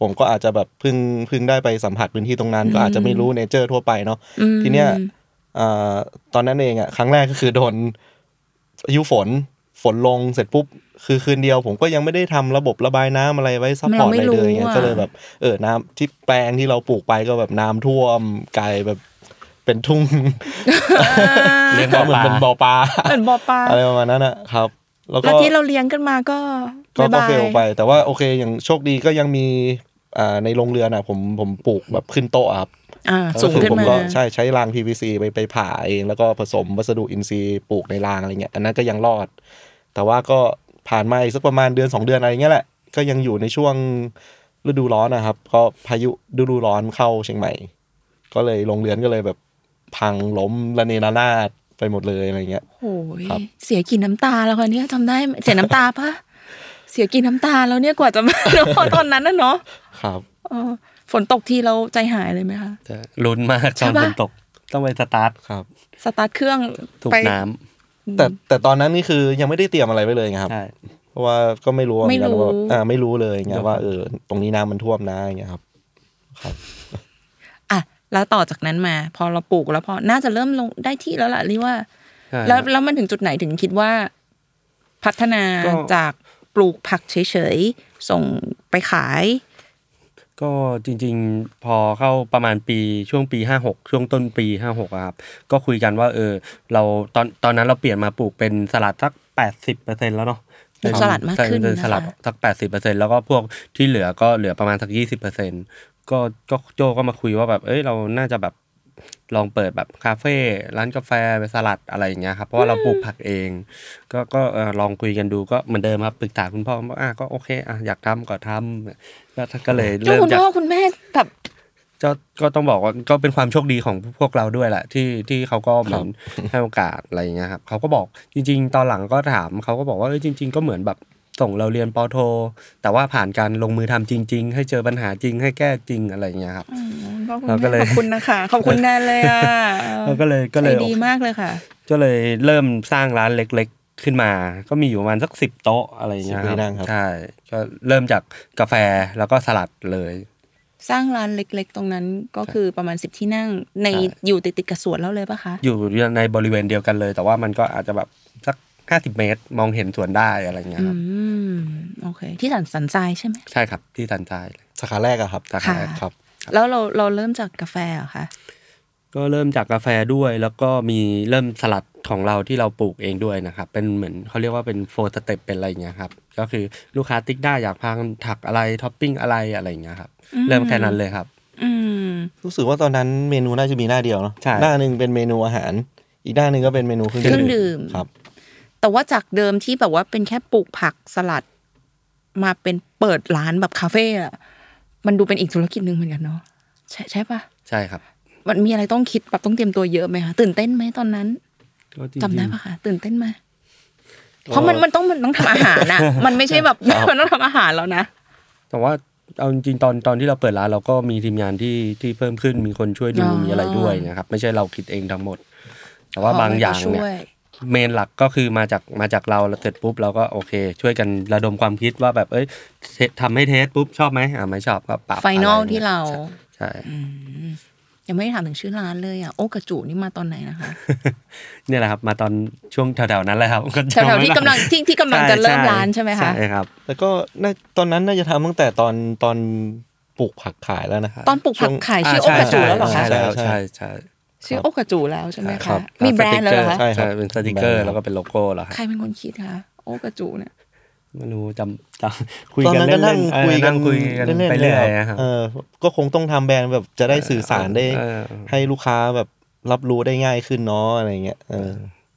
ผมก็อาจจะแบบเพิ่งเพิ่งได้ไปสัมผัสพื้นที่ตรงนั้น ก็อาจจะไม่รู้ nature ทั่วไปเนาะอืมทีเนี้ยอ่าตอนนั้นเองอะครั้งแรกก็คือโดนพายุฝนฝนลงเสร็จปุ๊บ คือคืนเดียวผมก็ยังไม่ได้ทำระบบระบายน้ำอะไรไว้ซัพพอร์ตอะไรเลยเงี้ยก็เลยแบบเออน้ำที่แปลงที่เราปลูกไปก็แบบน้ำท่วมกลายแบบเป็นทุ่งเลี้ยงก็บ่อเหมือนปลาเป็นบ่อปลาเหมือนบ่อปลาอะไรประมาณนั้นนะครับ แล้วก็แล้วที่เราเลี้ยงกันมาก็ก็ก็บ๊ายบาย fail ไป แต่ว่าโอเคอย่างโชคดีก็ยังมีอ่าในโรงเรือนอะ ผมผมปลูกแบบขึ้นโต๊ะอะครับอ่าสูงก็คือขึ้นผมมาก็ใช่ใช้ราง PVC ไปไปผ่าเองแล้วก็ผสมวัสดุอินทรีย์ปลูกในรางอะไรเงี้ยอันนั้นก็ยังรอด แต่ว่าก็ ผ่านมาอีกสักประมาณเดือนสองเดือนอะไรเงี้ยแหละก็ยังอยู่ในช่วงฤดูร้อนนะครับก็พายุฤดูร้อนเข้าเชียงใหม่ ก็เลยโรงเรือนก็เลยแบบพังล้มระเนระนาดไปหมดเลยอะไรเงี้ยโอ้ยครับเสียกี่น้ำตาแล้วคะเนี่ยจำได้ไหมเสียน้ำตาปะเสียกี่น้ำตาแล้วเนี่ยกว่าจะมาตอนนั้นน่ะเนาะครับเออฝนตกทีเราใจหายเลยไหมคะจะลุ้นมากใช่ตอนปะฝนตกต้องไปสตาร์ทครับ สตาร์ทเครื่องถูกไปน้ำ แต่แต่ตอนนั้นนี่คือยังไม่ได้เตรียมอะไรไว้เลยไงครับใช่เพราะว่าก็ไม่รู้เหมือนกันไม่รู้ว่าอ่าไม่รู้เลยไงเดี๋ยวว่าเออตรงนี้น้ำมันท่วมนะอย่างเงี้ยครับอะแล้วต่อจากนั้นมา พอเราปลูกแล้วพอน่าจะเริ่มลงได้ที่แล้วล่ะรีว่าใช่แล้วแล้วมันถึงจุดไหนถึงคิดว่า พัฒนาก็จากปลูกผักเฉยๆส่งไปขาย ก็จริงๆ พอเข้าประมาณปีช่วงปีห้าหกช่วงต้นปีห้าหกครับ ก็คุยกันว่าเออ เราตอนตอนนั้นเราเปลี่ยนมาปลูกเป็นสลัดสักแปดสิบเปอร์เซ็นแล้วเนาะปลูกสลัดมากขึ้นเป็นนะคะสลัดสักแปดสิบเปอร์เซ็นแล้วก็พวกที่เหลือก็เหลือประมาณสักยี่สิบเปอร์เซ็นก็ก็โจก็มาคุยว่าแบบเอ้ยเราน่าจะแบบ ลองเปิดแบบคาเฟ่ร้านกาแฟสลัดอะไรอย่างเงี้ยครับเพราะว่าเราปลูกผักเอง ก็ก็เออลองคุยกันดูก็เหมือนเดิมครับปรึกษาคุณพ่อว่าอะก็โอเคอะอยากทำก็ทำก็ก็เลยเจ้าเริ่มคุณจากพ่อคุณแม่แบบก็ก็ต้องบอกว่าก็เป็นความโชคดีของพวกเราด้วยแหละ ที่ที่เขาก็เหมือนให้โอกาสอะไรอย่างเงี้ยครับเขาก็บอกจริง ๆ ตอนหลังก็ถามเขาก็บอกว่าเออจริง ๆ ก็เหมือนแบบ ส่งเราเรียนปอโท แต่ว่าผ่านการลงมือทำจริง ๆ ให้เจอปัญหาจริงให้แก้จริงอะไรอย่างเงี้ยครับพ่อคุณเราก็แม่เลยขอบคุณนะคะขอบคุณแนนเลยอะเราก็เลยก็เลยใจดีมากเลยค่ะ ก็เลยเริ่มสร้างร้านเล็กๆ ขึ้นมา ก็มีอยู่ประมาณสักสิบโต๊ะอะไรอย่างเงี้ย10ที่นั่งครับใช่ก็เริ่มจากกาแฟแล้วก็สลัดเลยสร้างร้านเล็ก ๆ ตรงนั้นก็คือประมาณสิบที่นั่งในใช่อยู่ติดๆกับสวนแล้วเลยปะคะ อยู่ในบริเวณเดียวกันเลย แต่ว่ามันก็อาจจะแบบสัก ห้าสิบเมตร มองเห็นสวนได้อะไรอย่างเงี้ยอืครับมโอเค ที่สันสันทรายใช่ไหมใช่ครับ ที่สันทรายเลยสาขาแรกอะครับสาขาแรกครับ แล้วเราเราเริ่มจากกาแฟเหรอคะก็เริ่มจากกาแฟด้วยแล้วก็มีเริ่มสลัดของเราที่เราปลูกเองด้วยนะครับ เป็นเหมือนเขาเรียกว่าเป็น four step เป็นอะไรอย่างเงี้ยครับ ก็คือลูกค้าติ๊กได้อยากพังถักอะไรท็อปปิ้งอะไรอะไรอย่างเงี้ยครับ เริ่มแค่นั้นเลยครับอืมรู้สึกว่าตอนนั้นเมนูน่าจะมีหน้าเดียวเนาะใช่หน้าหนึ่งเป็นเมนูอาหาร อีกหน้าหนึ่งก็เป็นเมนูเครื่องเครื่องดื่มครับ แต่ว่าจากเดิมที่แบบว่าเป็นแค่ปลูกผักสลัด มาเป็นเปิดร้านแบบคาเฟ่อะมันดูเป็นอีกธุรกิจหนึ่งเหมือนกันเนาะใช่ใช่ปะใช่ครับ มันมีอะไรต้องคิดแบบต้องเตรียมตัวเยอะไหมคะตื่นเต้นไหมตอนนั้นก็จริงๆจำได้ปะคะตื่นเต้นไหมเพราะมันมันต้องมันต้องทำอาหารอะมันไม่ใช่แบบมันต้องทำอาหารแล้วนะแต่ว่าเอาจริงๆตอนตอนที่เราเปิดร้านเราก็มีทีมงานที่ที่เพิ่มขึ้นมีคนช่วยดูอ๋อมีอะไรด้วยนะครับ ไม่ใช่เราคิดเองทั้งหมด แต่ว่าบางอย่างเนี่ยช่วย เมนหลักก็คือมาจากมาจากเราเสร็จปุ๊บเราก็โอเค ช่วยกันระดมความคิดว่าแบบเอ้ยเททำให้เทสปุ๊บชอบไหมอ่าไม่ชอบก็ปรับไฟนอละไรที่เราใช่ยังไม่ได้ถามถึงชื่อร้านเลยอะโอกระจูนี่มาตอนไหนนะคะเนี่ยแหละครับ มาตอนช่วงแถวๆนั้นเลยครับก็แถวๆที่กำลังที่ที่กำลังจะเริ่มร้านใช่ไหมคะใช่ครับ แล้วก็น่าตอนนั้นน่าจะทำตั้งแต่ตอนตอนปลูกผักขายแล้วนะตอนปลูกผักขายชื่อโอใช่กระจูแล้วเหรอใช่คะแล้วใช่ใช่ใช่ ชื่อโอกระจูแล้วใช่ไหมครัคะบมีแบรนด์แล้วเหรอคะใช่ครับใช่เป็นสติกเกอร์แบรนด์แล้วก็เป็นโลโก้แล้วครับใครเป็นคนคิดคะโอกระจูเนี่ยไม่รู้จำจำคุยตอนกันนั้นก็เล่นั่งนๆเออคุยกันนั่งคุยกันเล่นๆไปเรื่อยนี่อะครับเออก็คงต้องทำแบรนด์แบบจะได้สื่อสารได้เออให้ลูกค้าแบบรับรู้ได้ง่ายขึ้นเนาะอะไรเงี้ยเออ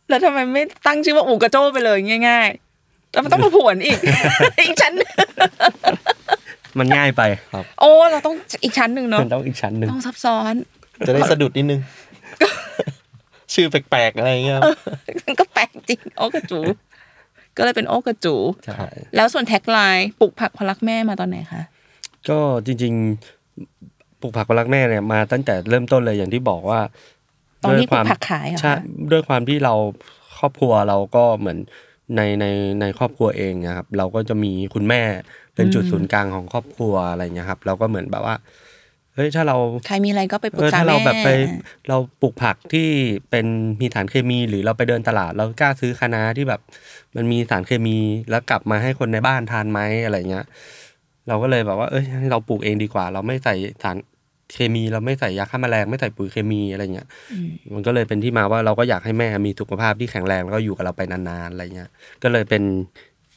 แล้วทำไมไม่ตั้งชื่อว่าอูกระโจ้ไปเลยง่ายๆแล้วมันต้องมาผวนอีก อีกชั้น มันง่ายไปโอ้เราต้องอีกชั้นหนึ่งเนาะมันต้องอีกชั้นหนึ่งต้องซับซ้อน จะได้สะดุดนิดนึง ชื่อแปลกๆอะไรเงี้ยครับก็แปลกจริงโอกระจู ก็เลยเป็นโอกระจูใช่แล้วส่วนแท็กไลน์ปลูกผักพลักแม่มาตอนไหนคะก็จริง ๆปลูกผักรักแม่เนี่ยมาตั้งแต่เริ่มต้นเลยอย่างที่บอกว่าตอนที่ด้วยความปลูกผักขายเหรอคะใช่ด้วยความที่เราครอบครัวเราก็เหมือนในในในครอบครัวเองนะครับ เราก็จะมีคุณแม่เป็นจุดศูนย์กลางของครอบครัวอะไรเงี้ยครับ เราก็เหมือนแบบว่า เฮ้ยถ้าเราใครมีอะไรก็ไปปรึเอกอษาถ้าแม่เราแบบไปเราปลูกผักที่เป็นมีสารเคมีหรือเราไปเดินตลาด เรากล้าซื้อคะน้าที่แบบ มันมีสารเคมีแล้วกลับมาให้คนในบ้านทานไหมอะไรเงี้ย เราก็เลยแบบว่า เอ้ยให้เราปลูกเองดีกว่า เราไม่ใส่สารเคมีเราไม่ใส่ยาฆ่าแมลงไม่ใส่ปุ๋ยเคมีอะไรเงี้ยมันก็เลยเป็นที่มาว่าเราก็อยากให้แม่มีสุขภาพที่แข็งแรงแล้วก็อยู่กับเราไปนานๆอะไรเงี้ย ก็เลยเป็น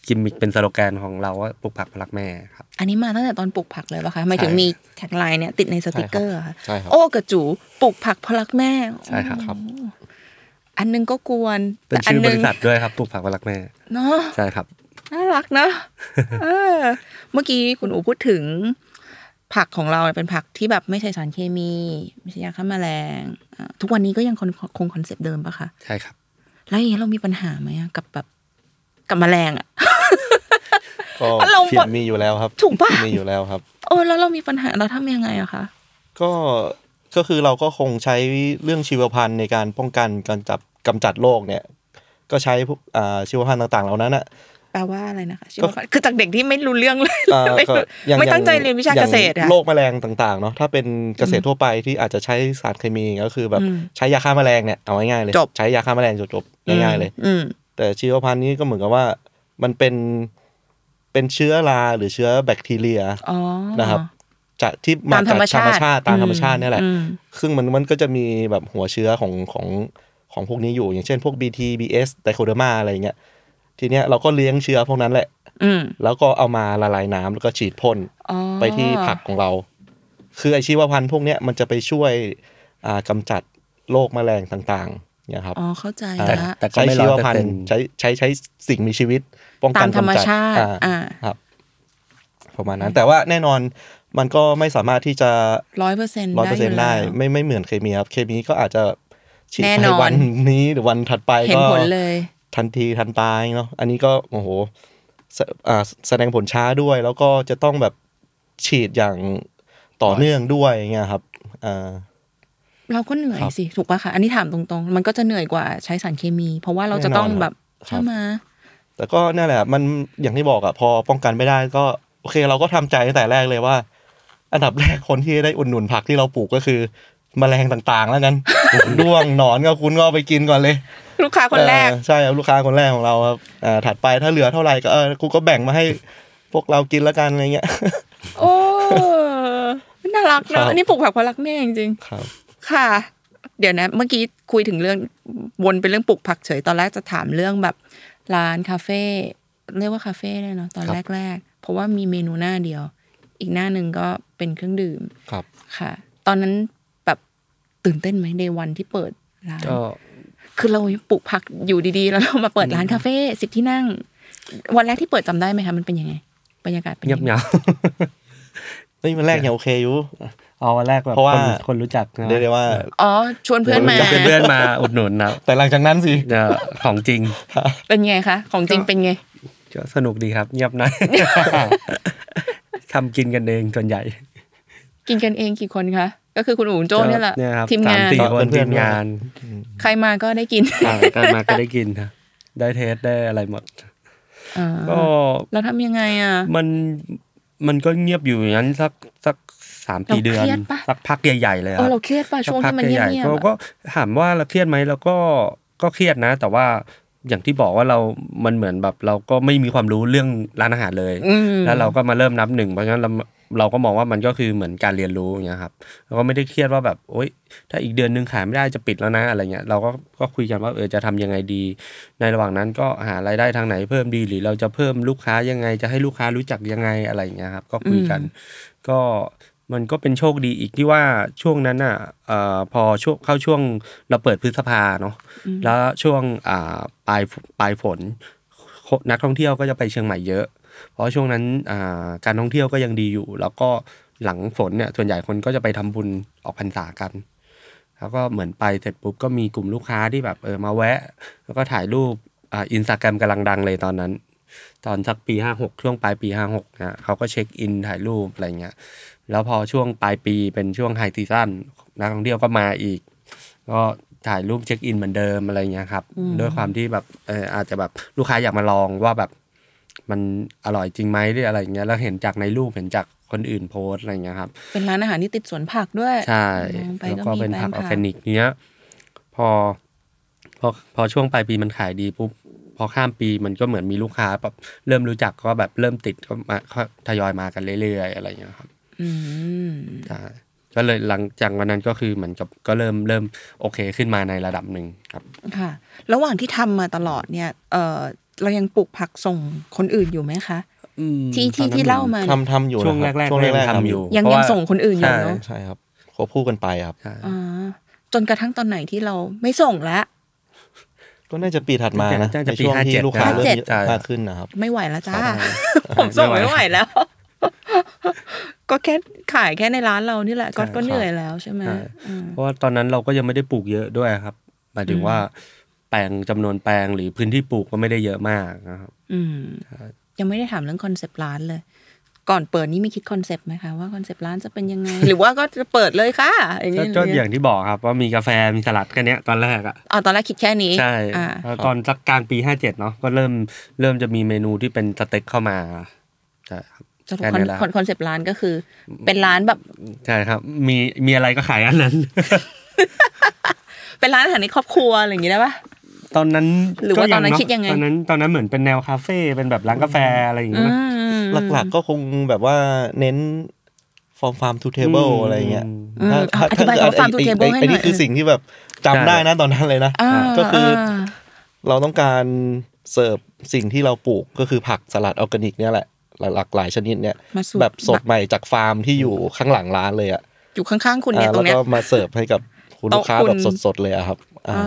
กิมมิคเป็นสโลแกนของเราว่าปลูกผักรักแม่ครับ อันนี้มาตั้งแต่ตอนปลูกผักเลยปะคะหมายถึงใช่มี tagline เนี่ยติดในสติกเกอร์อะค่ะใช่ครับโอ้กะจู๋ปลูกผักรักแม่ใช่ครับครับอันหนึงก็กวนเป็นแต่อัชื่อบหนึริงษัทด้วยครับปลูกผักรักแม่เนาะใช่ครับน่ารักนะเออเมื่อกี้คุณอูพูดถึง ผักของเราเป็นผักที่แบบไม่ใช่สารเคมี ไม่ใช่ยาฆ่าแมลงอ่าทุกวันนี้ก็ยังคงคงคอนเซปต์เดิมปะคะใช่ครับ แล้วอย่างนี้เรามีปัญหาไหมอะกับแบบ กับแมลงอะก็เราเขียนมีอยู่แล้วครับ ถูกปะมีอยู่แล้วครับเออแล้วเรามีปัญหาเราทำยังไงอะคะก็ก็คือเราก็คงใช้เรื่องชีวพันธุ์ในการป้องกันการจับกำจัดโรคเนี่ย ก็ใช้พวกอ่าชีวพันธุ์ต่างๆเหล่านั้นอะแปลว่าอะไรนะคะชีวพันธุ์คือจากเด็กที่ไม่รู้เรื่องเลยอ่าไม่ก็อย่างไม่อย่าตั้งใจเรียนวิชาอย่เกษตรอะโรคแมลงต่างๆเนาะถ้าเป็นเกษตรทั่วไปที่อาจจะใช้สารเคมีก็คือแบบอืมใช้ยาฆ่าแมลงเนี่ยเอาง่ายๆเลยจบใช้ยาฆ่าแมลงจบๆง่ายๆเลยอืม แต่ชีวพันธุ์นี้ก็เหมือนกับว่ามันเป็นเป็นเชื้อราหรือเชื้อแบคทีเรียอ๋อนะครับจะที่มาตามธรจากรมธรรมชาชาติติตามธรรมชาติเนี่ยแหละอืมซึ่งมันมันก็จะมีแบบหัวเชื้อของของของพวกนี้อยู่ อย่างเช่นพวก BT BS Trichoderma อะไรเงี้ย ทีเนี้ยเราก็เลี้ยงเชื้อพวกนั้นแหละอืมแล้วก็เอามาละลายน้ำแล้วก็ฉีดพ่นอ๋อไปที่ผักของเรา คือไอชีวพันธุ์พวกเนี้ยมันจะไปช่วยอ่ากำจัดโรคแมลงต่างๆ เนี่ยครับอ๋อเข้าใจอ่าแต่ละแต่ก็ไม่ร้อยเปอร์เซ็นต์ใช้ชีวพันธุ์ต์ใช้ใช้ใช้สิ่งมีชีวิต ป้องกัตานมธรรมชาติอ่าอ่าครับประมาณนั้น แต่ว่าแน่นอนมันก็ไม่สามารถที่จะร้อยเปอร์เซ็นต์ร้อยเปอร์เซ็นต์ได้อยู่แล้วไม่ไม่เหมือนเคมีครับ เคมีก็อาจจะฉีดแน่ไปนอนวันนี้หรือวันถัดไปเห็นก็ผลเลย ทันทีทันตายเนาะอันนี้ก็โอ้โหแสอ่าแสดงผลช้าด้วย แล้วก็จะต้องแบบฉีดอย่างต่อเนื่องด้วยอย่างเงี้ยครับอ่า เราก็เหนื่อยครับสิถูกปะคะอันนี้ถามตรงๆ มันก็จะเหนื่อยกว่าใช้สารเคมี เพราะว่าเราจะต้องแน่นอนแบบครับ ใช่ไหมแต่ก็นั่นแหละ มันอย่างที่บอกอะพอป้องกันไม่ได้ก็ โอเค เราก็ทำใจตั้งแต่แรกเลยว่า อันดับแรกคนที่ได้อุดหนุนผักที่เราปลูกก็คือแมลงต่างๆ แล้วกัน ด้วงหนอนก็คุณก็เอาไปกินก่อนเลยลูกค้าคนแรก เออใช่ครับลูกค้าคนแรกของเราครับอ่าถัดไปถ้าเหลือเท่าไหร่ก็เออกูก็แบ่งมาให้พวกเรากินแล้วกันอะไรเงี้ย โอ้น่ารักครัเนาะบ อันนี้ปลูกผักเพราะรักแม่จริงครับๆ ค่ะ เดี๋ยวนะ เมื่อกี้คุยถึงเรื่องวนเป็นเรื่องปลูกผักเฉยตอนแรกจะถามเรื่องแบบร้านคาเฟ่เรียกว่าคาเฟ่เลยเนาะตอนครับแรกๆเพราะว่ามีเมนูหน้าเดียว อีกหน้าหนึ่งก็เป็นเครื่องดื่มครับค่ะ ตอนนั้นแบบตื่นเต้นไหมในวันที่เปิดร้านก็คือเราปลูกผักอยู่ดีๆ แล้วเรามาเปิดร้านคาเฟ่สิบที่นั่ง วันแรกที่เปิดจำได้ไหมคะมันเป็นยังไง บรรยากาศเป็นเงียบไงเหงาเฮ้ยมันแรกยังโอเคอยู่ เอาวันแรกแบบเพราะว่าคนคนรู้จักนะเรียกได้ว่าอ๋อชวนเพื่อนมาเดี๋ยวเพื่อนๆมาอุดหนุนนะแต่หลังจากนั้นสิจะของจริง เป็นไงคะของจริงเป็นไงก็สนุกดีครับ เงียบหน่อยทำกินกันเองส่วนใหญ่ กินกันเองกี่คนคะก็คือคุณอู๋โจ้เนี่ยแหละเนี่ยครับทีมงานสสี่คนเพื่ทีอนมๆงาน ใครมาก็ได้กินอ่าได้มาก็ได้กินครับได้เทสได้อะไรหมดอ่าก็แล้วทำยังไงอะ มันมันก็เงียบอยู่อย่างนั้นสักสัก สามสี่เราเดือนเครียดปะสักพักใหญ่ๆเลยคเอรัอบเราเครียดป่ะช่วงที่มันเงียบสักพักเงียใหญ่บๆก็ก็ถามว่าเราเครียดไหมเราก็ก็เครียดนะ แต่ว่าอย่างที่บอกว่าเรา มันเหมือนแบบ เราก็ไม่มีความรู้เรื่องร้านอาหารเลย แล้วเราก็มาเริ่มนับหนึ่ง เพราะงั้นเราเราก็มองว่ามันก็คือเหมือนการเรียนรู้อย่างเงี้ยครับเราก็ไม่ได้เครียดว่าแบบโอ๊ย ถ้าอีกเดือนหนึงขายไม่ได้จะปิดแล้วนะอะไรเงี้ย เราก็ก็คุยกันว่าเออจะทำยังไงดี ในระหว่างนั้นก็หารายได้ทางไหนเพิ่มดีหรือเราจะเพิ่มลูกค้ายังไง จะให้ลูกค้ารู้จักยังไงอะไรอย่างเงี้ยครับ ก็คุยกัน ก็ มันก็เป็นโชคดีอีกที่ว่าช่วงนั้นอะเอ่อพอช่วงเข้าช่วงเราเปิดพฤษภาเนาะแล้วช่วงอ่าปลายปลายฝน นักท่องเที่ยวก็จะไปเชียงใหม่เยอะ เพราะช่วงนั้นอ่าการท่องเที่ยวก็ยังดีอยู่ แล้วก็หลังฝนเนี่ยส่วนใหญ่คนก็จะไปทำบุญออกพรรษากัน แล้วก็เหมือนไปเสร็จปุ๊บก็มีกลุ่มลูกค้าที่แบบเออมาแวะ แล้วก็ถ่ายรูปอ่าอินสตาแกรมกำลังดังเลยตอนนั้น ตอนสักปีห้าหกช่วงปลายปีห้าหกนะเขาก็ check in ถ่ายรูปอะไรเงี้ย แล้วพอช่วงปลายปีเป็นช่วง high season นักท่องเที่ยวก็มาอีก ก็ถ่ายรูป check in เหมือนเดิมอะไรเงี้ยครับด้วยความที่แบบเอออาจจะแบบลูกค้าอยากมาลองว่าแบบมันอร่อยจริงไหมหรืออะไรเงี้ยแล้วเห็นจากในรูปเห็นจากคนอื่นโพสต์อะไรเงี้ยครับ เป็นร้านอาหารที่ติดสวนผักด้วยใช่มองไปแล้วก็ก็มีเป็นแปลผังกอผัอกร์แกนิกเนี้ยพอพอพอช่วงปลายปีมันขายดีปุ๊บพอข้ามปีมันก็เหมือนมีลูกค้าแบบเริ่มรู้จักก็แบบเริ่มติดก็มาก็ทยอยมากันเรื่อยๆอะไรอย่างเงี้ยครับอืม ใช่ก็เลยหลังจากวันนั้นก็คือเหมือนกับก็เริ่มเริ่มโอเคขึ้นมาในระดับหนึ่งครับ ค่ะ ระหว่างที่ทำมาตลอดเนี่ย เออเรายังปลูกผักส่งคนอื่นอยู่ไหมคะที่ที่ที่เล่ามาทำทำอยู่ช่วงนะคแรบกๆช่วงก็ยังแรกๆทำทำออยู่ยู่ ยังเพราะยังว่าส่งคนอื่นอยู่ใช่เนาะใช่ครับควบคู่กันไปครับใช่อ่าจนกระทั่งตอนไหนที่เราไม่ส่งแล้วก็น่าจะปีถัดมานะน่าจะในปีช่วงที่57ลูกค้าเริ่ม57เยอะมากขึ้นนะครับ ไม่ไหวแล้วจ้าครับผมส่งไม่ไม่ไหไหววแล้ว ก็แค่ขายแค่ในร้านเรานี่แหละก็ใช่ก็เหนื่อยแล้วใช่ไหมใช่อืมเพราะว่าตอนนั้นเราก็ยังไม่ได้ปลูกเยอะด้วยครับหมายถึงว่า แปลงจำนวนแปลงหรือพื้นที่ปลูกก็ไม่ได้เยอะมากนะครับ อืมยังไม่ได้ถามเรื่องคอนเซปต์ร้านเลย ก่อนเปิดนี่มีคิด concept ไหมคะว่า concept ร้านจะเป็นยังไง หรือว่าก็จะเปิดเลยค่ะอย่างก็นี้ก็อย่างที่บอกครับ ว่ามีกาแฟมีสลัดแค่เนี้ยตอนแรกอะอ๋อตอนแรกคิดแค่นี้ใช่อ่าแล้วตอนสักกลางปีห้าเจ็ดเนาะก็เริ่มเริ่มจะมีเมนูที่เป็นสเต็กเข้ามาใช่ครับ สรุปแค่นี้แหละ con concept ร้านก็คือ เป็นร้านแบบใช่ครับ มีมีอะไรก็ขายอันนั้น เป็นร้านอาหารในครอบครัวอะไรอย่างงี้ได้ปะตอนนั้นหรือว่าก็ตอนนั้นเะคิดยังไงตอนนั้นตอนนั้นเหมือนเป็นแนวคาเฟ่เป็นแบบร้านกาแฟอะไรอย่างอืเงี้ยมหลักๆก็คงแบบว่าเน้น from farm to table อืมอะไรเงี้ยอืมถ้าอะอธิบายคำว่า farm to ไอ้ table ไอ้ให้ไอ้หน่นี่อยคือสิ่งที่แบบจำใช่ได้นะตอนนั้นเลยนะอ่าก็คือาเราต้องการเสิร์ฟสิ่งที่เราปลูกก็คือผักสลัดออร์แกนิกเนี่ยแหละ หลากหลายชนิดเนี่ยมาสู่แบบสดใหม่จากฟาร์มที่อยู่ข้างหลังร้านเลยอะอยู่ข้างๆคุณเนี่ยอ่าตรแล้วงเนี้ยก็มาเสิร์ฟให้กับคุณลูกค้าโต๊ะคุณแบบสดๆเลยอะครับอ่าอ่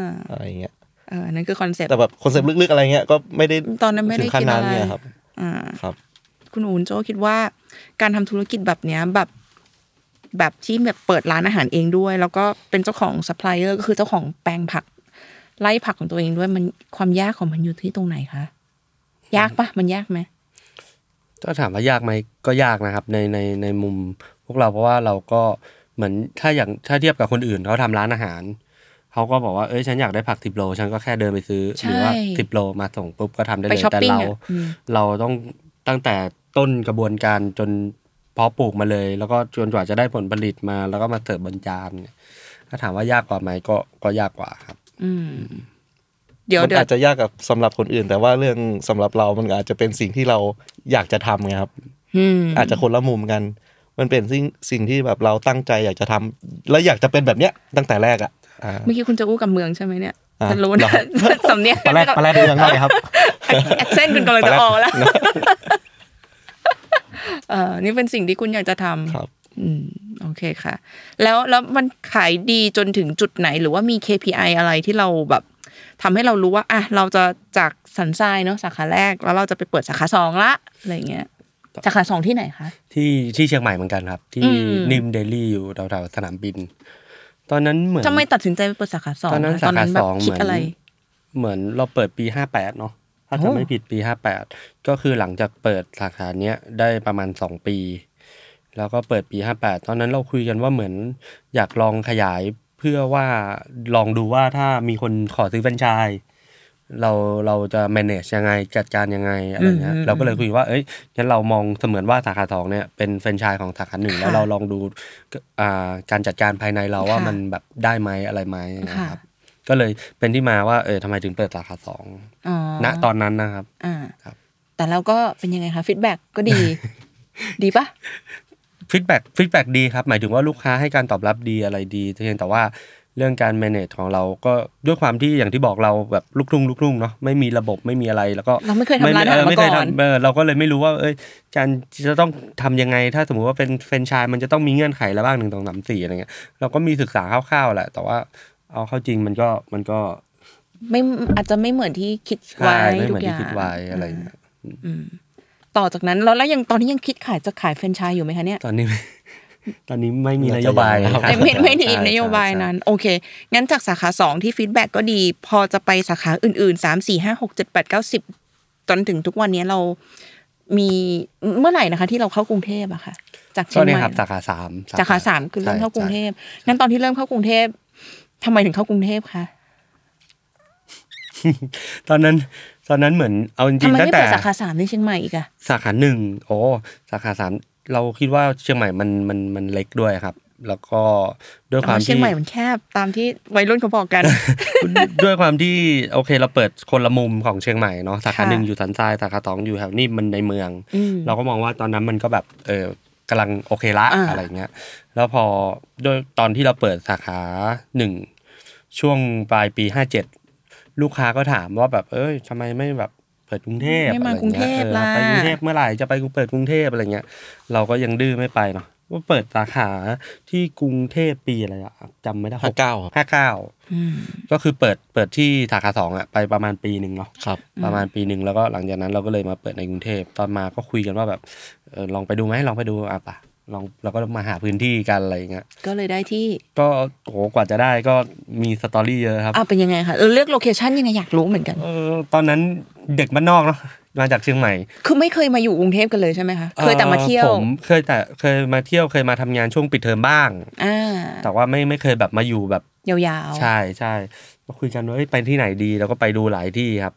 าอะไรเงี้ยเออนั่นคือ concept แต่แบบ conceptลึกๆอะไรเงี้ยก็ไม่ได้ตอนนั้นไม่ได้ถึงขั้นคิดนั้นอะไรเนี่ยครับอ่าครับ คุณอูนโจคิดว่า การทำธุรกิจแบบเนี้ยแบบแบบที่แบบเปิดร้านอาหารเองด้วย แล้วก็เป็นเจ้าของซัพพลายเออร์ก็คือเจ้าของแปลงผักไร่ผักของตัวเองด้วยมันความยากของมันอยู่ที่ตรงไหนคะยากปะมันยากไหม ก็ถามว่ายากไหมก็ยากนะครับ ในในในมุมพวกเราเพราะว่าเราก็เหมือนถ้าอย่างถ้าเทียบกับคนอื่นเขาทำร้านอาหารเขาก็บอกว่าเอ้ยฉันอยากได้ผักสิบโล ฉันก็แค่เดินไปซื้อใช่หรือว่าสิบโลมาส่งปุ๊บก็ทำได้ไปเลยช้อปแต่ปิ้งเราอะอืมเราต้องตั้งแต่ต้นกระบวนการจนเพาะปลูกมาเลย แล้วก็จนกว่าจะได้ผลผลิตมา แล้วก็มาเสิร์ฟบนจานเนี่ยถ้าถามว่ายากกว่าไหมก็ก็ยากกว่าครับ อืม เดี๋ยวมันเดี๋ยวอาจจะยากกับสำหรับคนอื่น แต่ว่าเรื่องสำหรับเรามันอาจจะเป็นสิ่งที่เราอยากจะทำไงครับอืมอาจจะคนละมุมกัน มันเป็นสิ่งสิ่งที่แบบเราตั้งใจอยากจะทำแล้วอยากจะเป็นแบบเนี้ยตั้งแต่แรกอะอ่าเมื่อกี้คุณจะอู้กับเมืองใช่ไหมเนี่ยอ่าฉันรู้เหรนะอสำเนียงตอนแรกตอนแรกดูยังไงครับแอคเซนต์คุณกำลังจะออกแล้วเออนี่เป็นสิ่งที่คุณอยากจะทำครับ อืมโอเคค่ะ แล้วแล้วมันขายดีจนถึงจุดไหนหรือว่ามี KPI อะไรที่เราแบบ ทำให้เรารู้ว่าอะเราจะจากสันทรายเนาะสาขาแรก แล้วเราจะไปเปิดสาขาสองละอะไรเงี้ยสาขาสองที่ไหนคะที่ที่เชียงใหม่เหมือนกันครับ ที่อืมนิมเดลี่อยู่แถวๆสนามบิน ตอนนั้นเหมือนทำไมตัดสินใจไปเปิดสาขาสองตอนนั้นคะสาขาแบสบองคิดเหมือนอะไรเหมือนเราเปิดปีห้าแปดเนาะถ้าโอ้จะไม่ผิดปีห้าแปดก็คือหลังจากเปิดสาขาเนี้ยได้ประมาณสองปี แล้วก็เปิดปีห้าแปดตอนนั้นเราคุยกันว่าเหมือนอยากลองขยาย เพื่อว่าลองดูว่าถ้ามีคนขอซื้อแฟรนไชส์เราเราจะ manage ยังไงจัดการยังไงอะไรเงี้ยอืมเราก็เลยคุยว่าเอ้ยงั้นเรามองเสมือนว่าสาขาสองเนี่ยเป็นแฟรนไชส์ของสาขาหนึ่งค่ะแล้วเราลองดูอ่าการจัดการภายในเราว่าค่ะมันแบบได้ไหมอะไรไหมนะค่ะครับ ก็เลยเป็นที่มาว่าเออทำไมถึงเปิดสาขาสองอ๋อณตอนนั้นนะครับอ่าครับ แต่เราก็เป็นยังไงคะฟีดแบ็กก็ดี ดีปะ feedback feedback ดีครับ หมายถึงว่าลูกค้าให้การตอบรับดีอะไรดีเพียงแต่ว่าเรื่องการ manage ของเราก็ด้วยความที่อย่างที่บอกเราแบบลูกทุ่งลูกทุ่งเนาะไม่มีระบบไม่มีอะไรแล้วก็เราไม่เคยทำร้านอาหารไม่เคยทำมาก่อนเออเราก็เลยไม่รู้ว่า เอ้ยการจะต้องทำยังไง ถ้าสมมุติว่าเป็นแฟรนไชส์มันจะต้องมีเงื่อนไขอะไรบ้างหนึ่งสองสามสี่อะไรเงี้ยเราก็มีศึกษาคร่าวๆแหละ แต่ว่าเอาเข้าจริงมันก็มันก็ ไม่อาจจะไม่เหมือนที่คิดไว้ใช่ไม่เหมือนที่ย่างไว้อะไรเงี้ยอืม ต่อจากนั้นแล้วแล้วยังตอนนี้ยังคิดขายจะขายแฟรนไชส์อยู่ไหมคะเนี่ยตอนนี้ตอนนี้ไม่มีนโยบายน่าจะยังครับไม่ไม่ไม่ได้ใช่นโยบายใช่นั้น โอเค งั้นจากสาขาสองที่ feedback ก็ดี พอจะไปสาขาอื่นๆสามสี่ห้าหกเจ็ดแปดเก้าสิบจนถึงทุกวันนี้เรามีเมื่อไหร่นะคะ ที่เราเข้ากรุงเทพอะค่ะ จากเชียงใหม่ก็เนี่ยครับสาขาสามสาขาสามคือเริ่มเข้ากรุงเทพงั้นตอนที่เริ่มเข้ากรุงเทพทำไมถึงเข้ากรุงเทพคะตอนนั้น ตอนนั้นเหมือนเอาจริทำงไมๆตั้ไม่งแต่เปิดสาขาสามที่เชียงใหม่อีกอะสาขาหนึ่งโอ้สาขาสามเราคิดว่าเชียงใหม่มันมันมันเล็กด้วยครับ แล้วก็ด้วยความอ๋อเชียงที่ ใหม่มันแคบตามที่วัยรุ่นเขาบอกกัน ด้วยความที่โอเคเราเปิดคนละมุมของเชียงใหม่เนาะสาขาค่ะหนึ่งอยู่สันทรายสาขาสองอยู่แถวนี้มันในเมือง อืมเราก็มองว่าตอนนั้นมันก็แบบเออกำลังโอเคละอ่า อะไรเงี้ยแล้วพอด้วยตอนที่เราเปิดสาขาหนึ่งช่วงปลายปีห้าเจ็ด ลูกค้าก็ถามว่าแบบเอ้ยทำไมไม่แบบเปิดกรุงเทพไม่มาอะไรกรุงเทงี้ยพเออล่ะไปกรุงเทพเมื่อไหร่จะไปเปิดกรุงเทพอะไรเงี้ย เราก็ยังดื้อไม่ไปเนาะว่าเปิดสาขาที่กรุงเทพปีอะไรอะจำไม่ได้ห้าเก้าครับห้าเก้าอืมก็คือเปิดเปิดที่สาขาสองอะไปประมาณปีหนึ่งเนาะครับ ประมาณปีหนึ่งแล้วก็หลังจากนั้นเราก็เลยมาเปิดในกรุงเทพตอนมาก็คุยกันว่าแบบเออลองไปดูไหมลองไปดูอะปะ ลองเราก็มาหาพื้นที่กันอะไรอย่างเงี้ยก็เลยได้ที่ ก็โหกว่าจะได้ก็มี story เยอะครับอ่าเป็นยังไงคะเออเลือก location ยังไงอยากรู้เหมือนกันเออตอนนั้นเด็กบ้านนอกเนาะมาจากเชียงใหม่ คือไม่เคยมาอยู่กรุงเทพกันเลยใช่ไหมคะเคยแต่มาเที่ยวผมเคยแต่เคยมาเที่ยวเคยมาทำงานช่วงปิดเทอมบ้างอ่าแต่ว่าไม่ไม่เคยแบบมาอยู่แบบยาวๆใช่ใช่ก็คุยกันว่าเอ้ยไปที่ไหนดี แล้วก็ไปดูหลายที่ครับ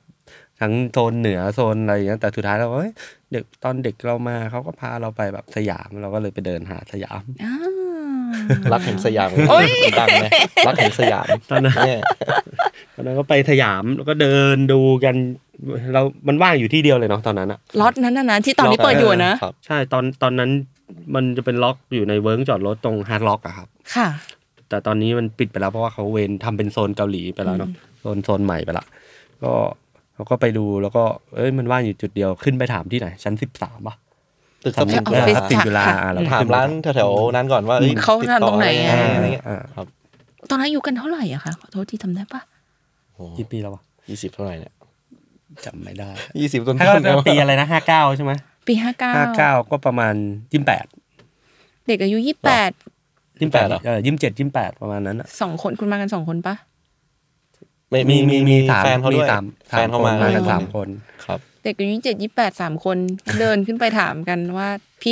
ทั้งโซนเหนือโซนอะไรอย่างเงี้ยแต่สุดท้ายเราก็เอ้ยเด็กตอนเด็กเรามาเขาก็พาเราไปแบบสยามเราก็เลยไปเดินหาสยามอ่ารักแห่งสยามโอ้ย ดังไหมรักแห่งสยามตอนนั้นเนี่ยตอนนั้นก็ไปสยามแล้วก็เดินดูกันเรา มันว่างอยู่ที่เดียวเลยเนาะตอนนั้นอะ ล็อกนั้นนะนะที่ตอนนี้เปิดอยู่อะนะ ครับใช่ตอนตอนนั้นมันจะเป็นล็อกอยู่ในเวิร์กจอดรถตรง Hard Rock อะครับ ค่ะ แต่ตอนนี้มันปิดไปแล้วเพราะว่าเขาเวนทำเป็นโซนเกาหลีไปแล้วเนาะโซนโซนใหม่ไปละ ก็ เขาก็ไปดูแล้วก็เอ้ยมันว่างอยู่จุดเดียวขึ้นไปถามที่ไหน ชั้นสิบสามป่ะตึกสัมที่พันออฟฟิศติดจุฬาค่ะอะเราก็ถามขึ้นไปร้านแถวๆนั้นก่อนว่าอ้ยเขาติดทำตรงไหนต่ออะอะไรเงี้ยอ่าครับ ตอนนั้นอายู่กันเท่าไหร่อะคะขอโทษที่จำได้ปะกี่ปีแล้ววะยี่สิบเท่าไหร่เนี่ยจำไม่ได้ยี่สิบต้นถ้าต้นก็ปีอะไรนะห้าเก้าใช่ไหมปีห้าเก้าห้าเก้าก็ประมาณยี่สิบแปดเด็กอายุยี่แปดยี่สิบแปดเออยี่สิบเจ็ดยี่สิบแปดประมาณนั้นอะสองคนคุณมากันสองคนปะ ไม่มีมีมีสามแฟนเขาด้วยมีสามแฟนเขามามากันด้วยสามคน ครับ เด็กอายุเจ็ดยี่แปดสามคนเดินขึ้นไปถามกันว่า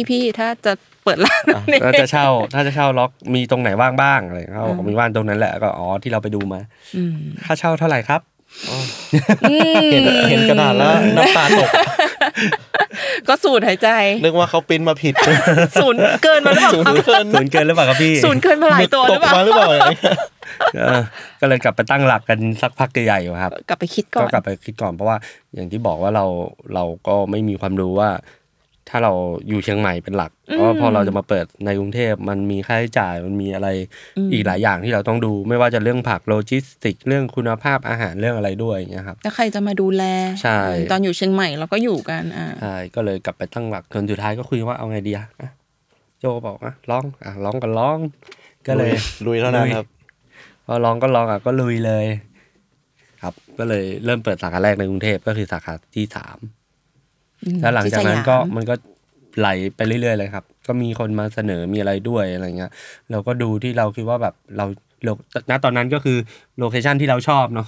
พี่ๆถ้าจะเปิดร้านเนี่ยถ้าจะเช่า ถ้าจะเช่าล็อกมีตรงไหนว่างบ้างอะไรเขาบอกมีว่างตรงนั้นแหละก็อ๋อที่เราไปดูมา อืม ค่าเช่าเท่าไหร่ครับ เห็นเห็นกระดาษแล้วน้ำตาตก ก็สูดหายใจ นึกว่าเขาปริ้นมาผิด ศูนย์เกินมาหรือเปล่าศูนคะย์เกินศูนย์เกินหรือเปล่าครับพี่ศูนย์เกินมาหลายตัวหตรืกอเปล่ามาหรือเปล่าอย่างเงี้ยเออก็เลยกลับไปตั้งหลักกันสักพักใหญ่ๆอยู่ครับ กลับไปคิดก่อก็นกลับไปคิดก่อนเพราะว่าอย่างที่บอกว่าเราเราก็ไม่มีความรู้ว่า ถ้าเราอยู่เชียงใหม่เป็นหลัก เพราะว่าพอเราจะมาเปิดในกรุงเทพมันมีค่าใช้จ่ายมันมีอะไรอีกหลายอย่างที่เราต้องดู ไม่ว่าจะเรื่องผักโลจิสติกเรื่องคุณภาพอาหารเรื่องอะไรด้วยอย่างเงี้ยครับแล้วใครจะมาดูแลใช่ตอนอยู่เชียงใหม่เราก็อยู่กันอ่าใช่ก็เลยกลับไปตั้งหลักจนสุดท้ายก็คุยว่าเอาไงดีอะอะโจบอกอะร้องอะร้องกันร้อง ก็เลยลุยเท่านั้นครับพอลองก็ลองอะก็ลุยเลย ครับ ก็เลยเริ่มเปิดสาขาแรกในกรุงเทพก็คือสาขาที่สามอืม แล้วหลังจากนั้นที่สยามก็มันก็ไหลไปเรื่อยๆเลยครับ ก็มีคนมาเสนอมีอะไรด้วยอะไรเงี้ย เราก็ดูที่เราคิดว่าแบบเราเราณตอนนั้นก็คือlocation ที่เราชอบเนาะ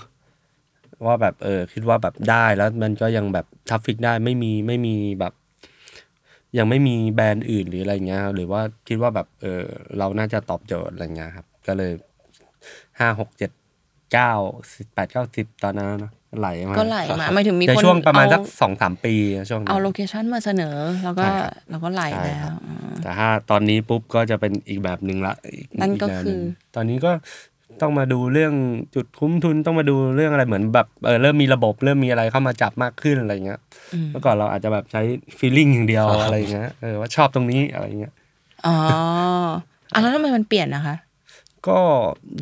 ว่าแบบเออคิดว่าแบบได้แล้วมันก็ยังแบบ traffic ได้ไม่มีไม่มีแบบ ยังไม่มีแบรนด์อื่นหรืออะไรเงี้ย หรือว่าคิดว่าแบบเออเราน่าจะตอบโจทย์อะไรเงี้ยครับ ก็เลยห้าหกเจ็ดเก้าสิบแปดเก้าสิบตอนนั้นเนอะ ไหลมาก็ไหลมาหมายถึงมีในคนช่วงประมาณสักเอสองสามปีอะช่วงนั้นเอา location มาเสนอแล้วก็ใช่ครับเราก็ไหลใช่ครับแล้วอ่าแต่ถ้าตอนนี้ปุ๊บก็จะเป็นอีกแบบหนึ่งละอีนั่นก็กแวหงคือ ตอนนี้ก็ต้องมาดูเรื่องจุดคุ้มทุนต้องมาดูเรื่องอะไรเหมือนแบบเออเริ่มมีระบบเริ่มมีอะไรเข้ามาจับมากขึ้นอะไรเงี้ยอืมเมื่อก่อนเราอาจจะแบบใช้ feeling อย่างเดียวอะไรเงี้ยเออว่าชอบตรงนี้อะไรเงี้ยอ๋ออะแล้วทำไมมันเปลี่ยนนะคะ ก็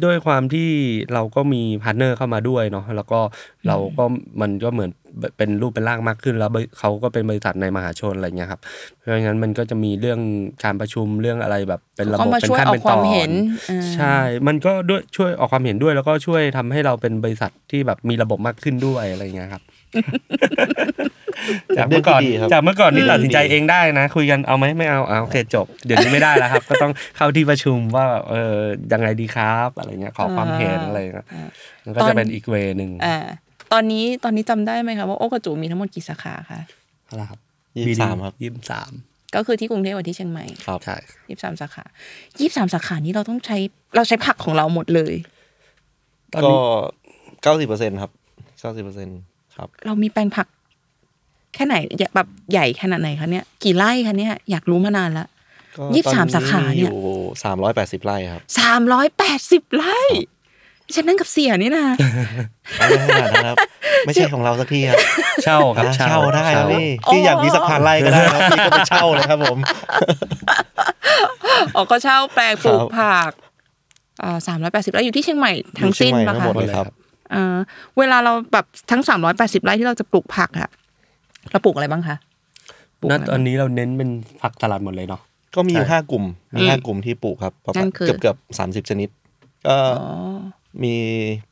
ด้วยความที่เราก็มี partner เข้ามาด้วยเนาะแล้วก็เราก็มันก็เหมือนเป็นรูปเป็นร่างมากขึ้น แล้วเขาก็เป็นบริษัทในมหาชนอะไรเงี้ยครับเพราะงั้นมันก็จะมีเรื่องการประชุมเรื่องอะไรแบบเป็นระบบเขามาเป็นช่วยขั้นออกเป็นคตวาอมเห็นนอ่าใช่ มันก็ด้วยช่วยออกความเห็นด้วย แล้วก็ช่วยทำให้เราเป็นบริษัทที่แบบมีระบบมากขึ้นด้วยอะไรเงี้ยครับ จากเมื่อก่อนเรื่องที่ดีครับจากเมื่อก่อนนี่อืมตัดสินใจเองได้นะ คุยกันเอาไหมไม่เอาอ่าโอเคจบ เดี๋ยวนี้ไม่ได้แล้วครับ ก็ต้องเข้าที่ประชุมว่าเออยังไงดีครับอะไรเงี้ยขอความเห็นอะไรเงี้ยอ่ามันก็ตอนจะเป็นอีกเวหนึ่งอ่าตอนนี้ตอนนี้จำได้ไหมคะว่าโอกระจูมีทั้งหมดกี่สาขาคะอะไรครับยี่สิบสามครับยี่สิบสามก็คือที่กรุงเทพกับที่เชียงใหม่ครับใช่ยี่สามสาขายี่สามสาขานี้เราต้องใช้เราใช้ผักของเราหมดเลยตอนก็นี้เก้าสิบเปอร์เซ็นครับเก้าสิบเปอร์เซ็น ครับ เรามีแปลงผัก แค่ไหนแบบใหญ่ขนาดไหนคะเนี่ยกี่ไร่คะเนี่ยอยากรู้มานานละก็ยี่สิบสามตอสาขาเนี่ยอยู่สามร้อยแปดสิบไร่ครับสามร้อยแปดสิบไร่ฉันนั่งกับเสียนี่นะไม่ขนาดนั้นครับไม่ใช่ของเราสักที่ครับ เช่าครับอ่าเช่าเช่าได้ครับพี่อ๋อพี่อยากมีสักพันไร่ก็ได้ครับพี่ก็ไปเช่าเลยครับผมอ๋อก็เช่าแปลงปลูกครับผักอ่าสามร้อยแปดสิบไร่อยู่ที่เชียงใหม่ทั้งสิ้นอยู่ปะเชียงใหม่ทั้งหมคะดเลยครับ อ่าเวลาเราแบบทั้งสามร้อยแปดสิบไร่ที่เราจะปลูกผักอะเราปลูกอะไรบ้างคะปลูกณอะไรตอนนี้เราเน้นเป็นผักสลัดหมดเลยเนาะก็มีอยู่ใช่ห้ากลุ่มมีห้ากลุ่มที่ปลูกครับประนั่มาณนคือเกือบเกือบสามสิบชนิด ก็อ๋อมี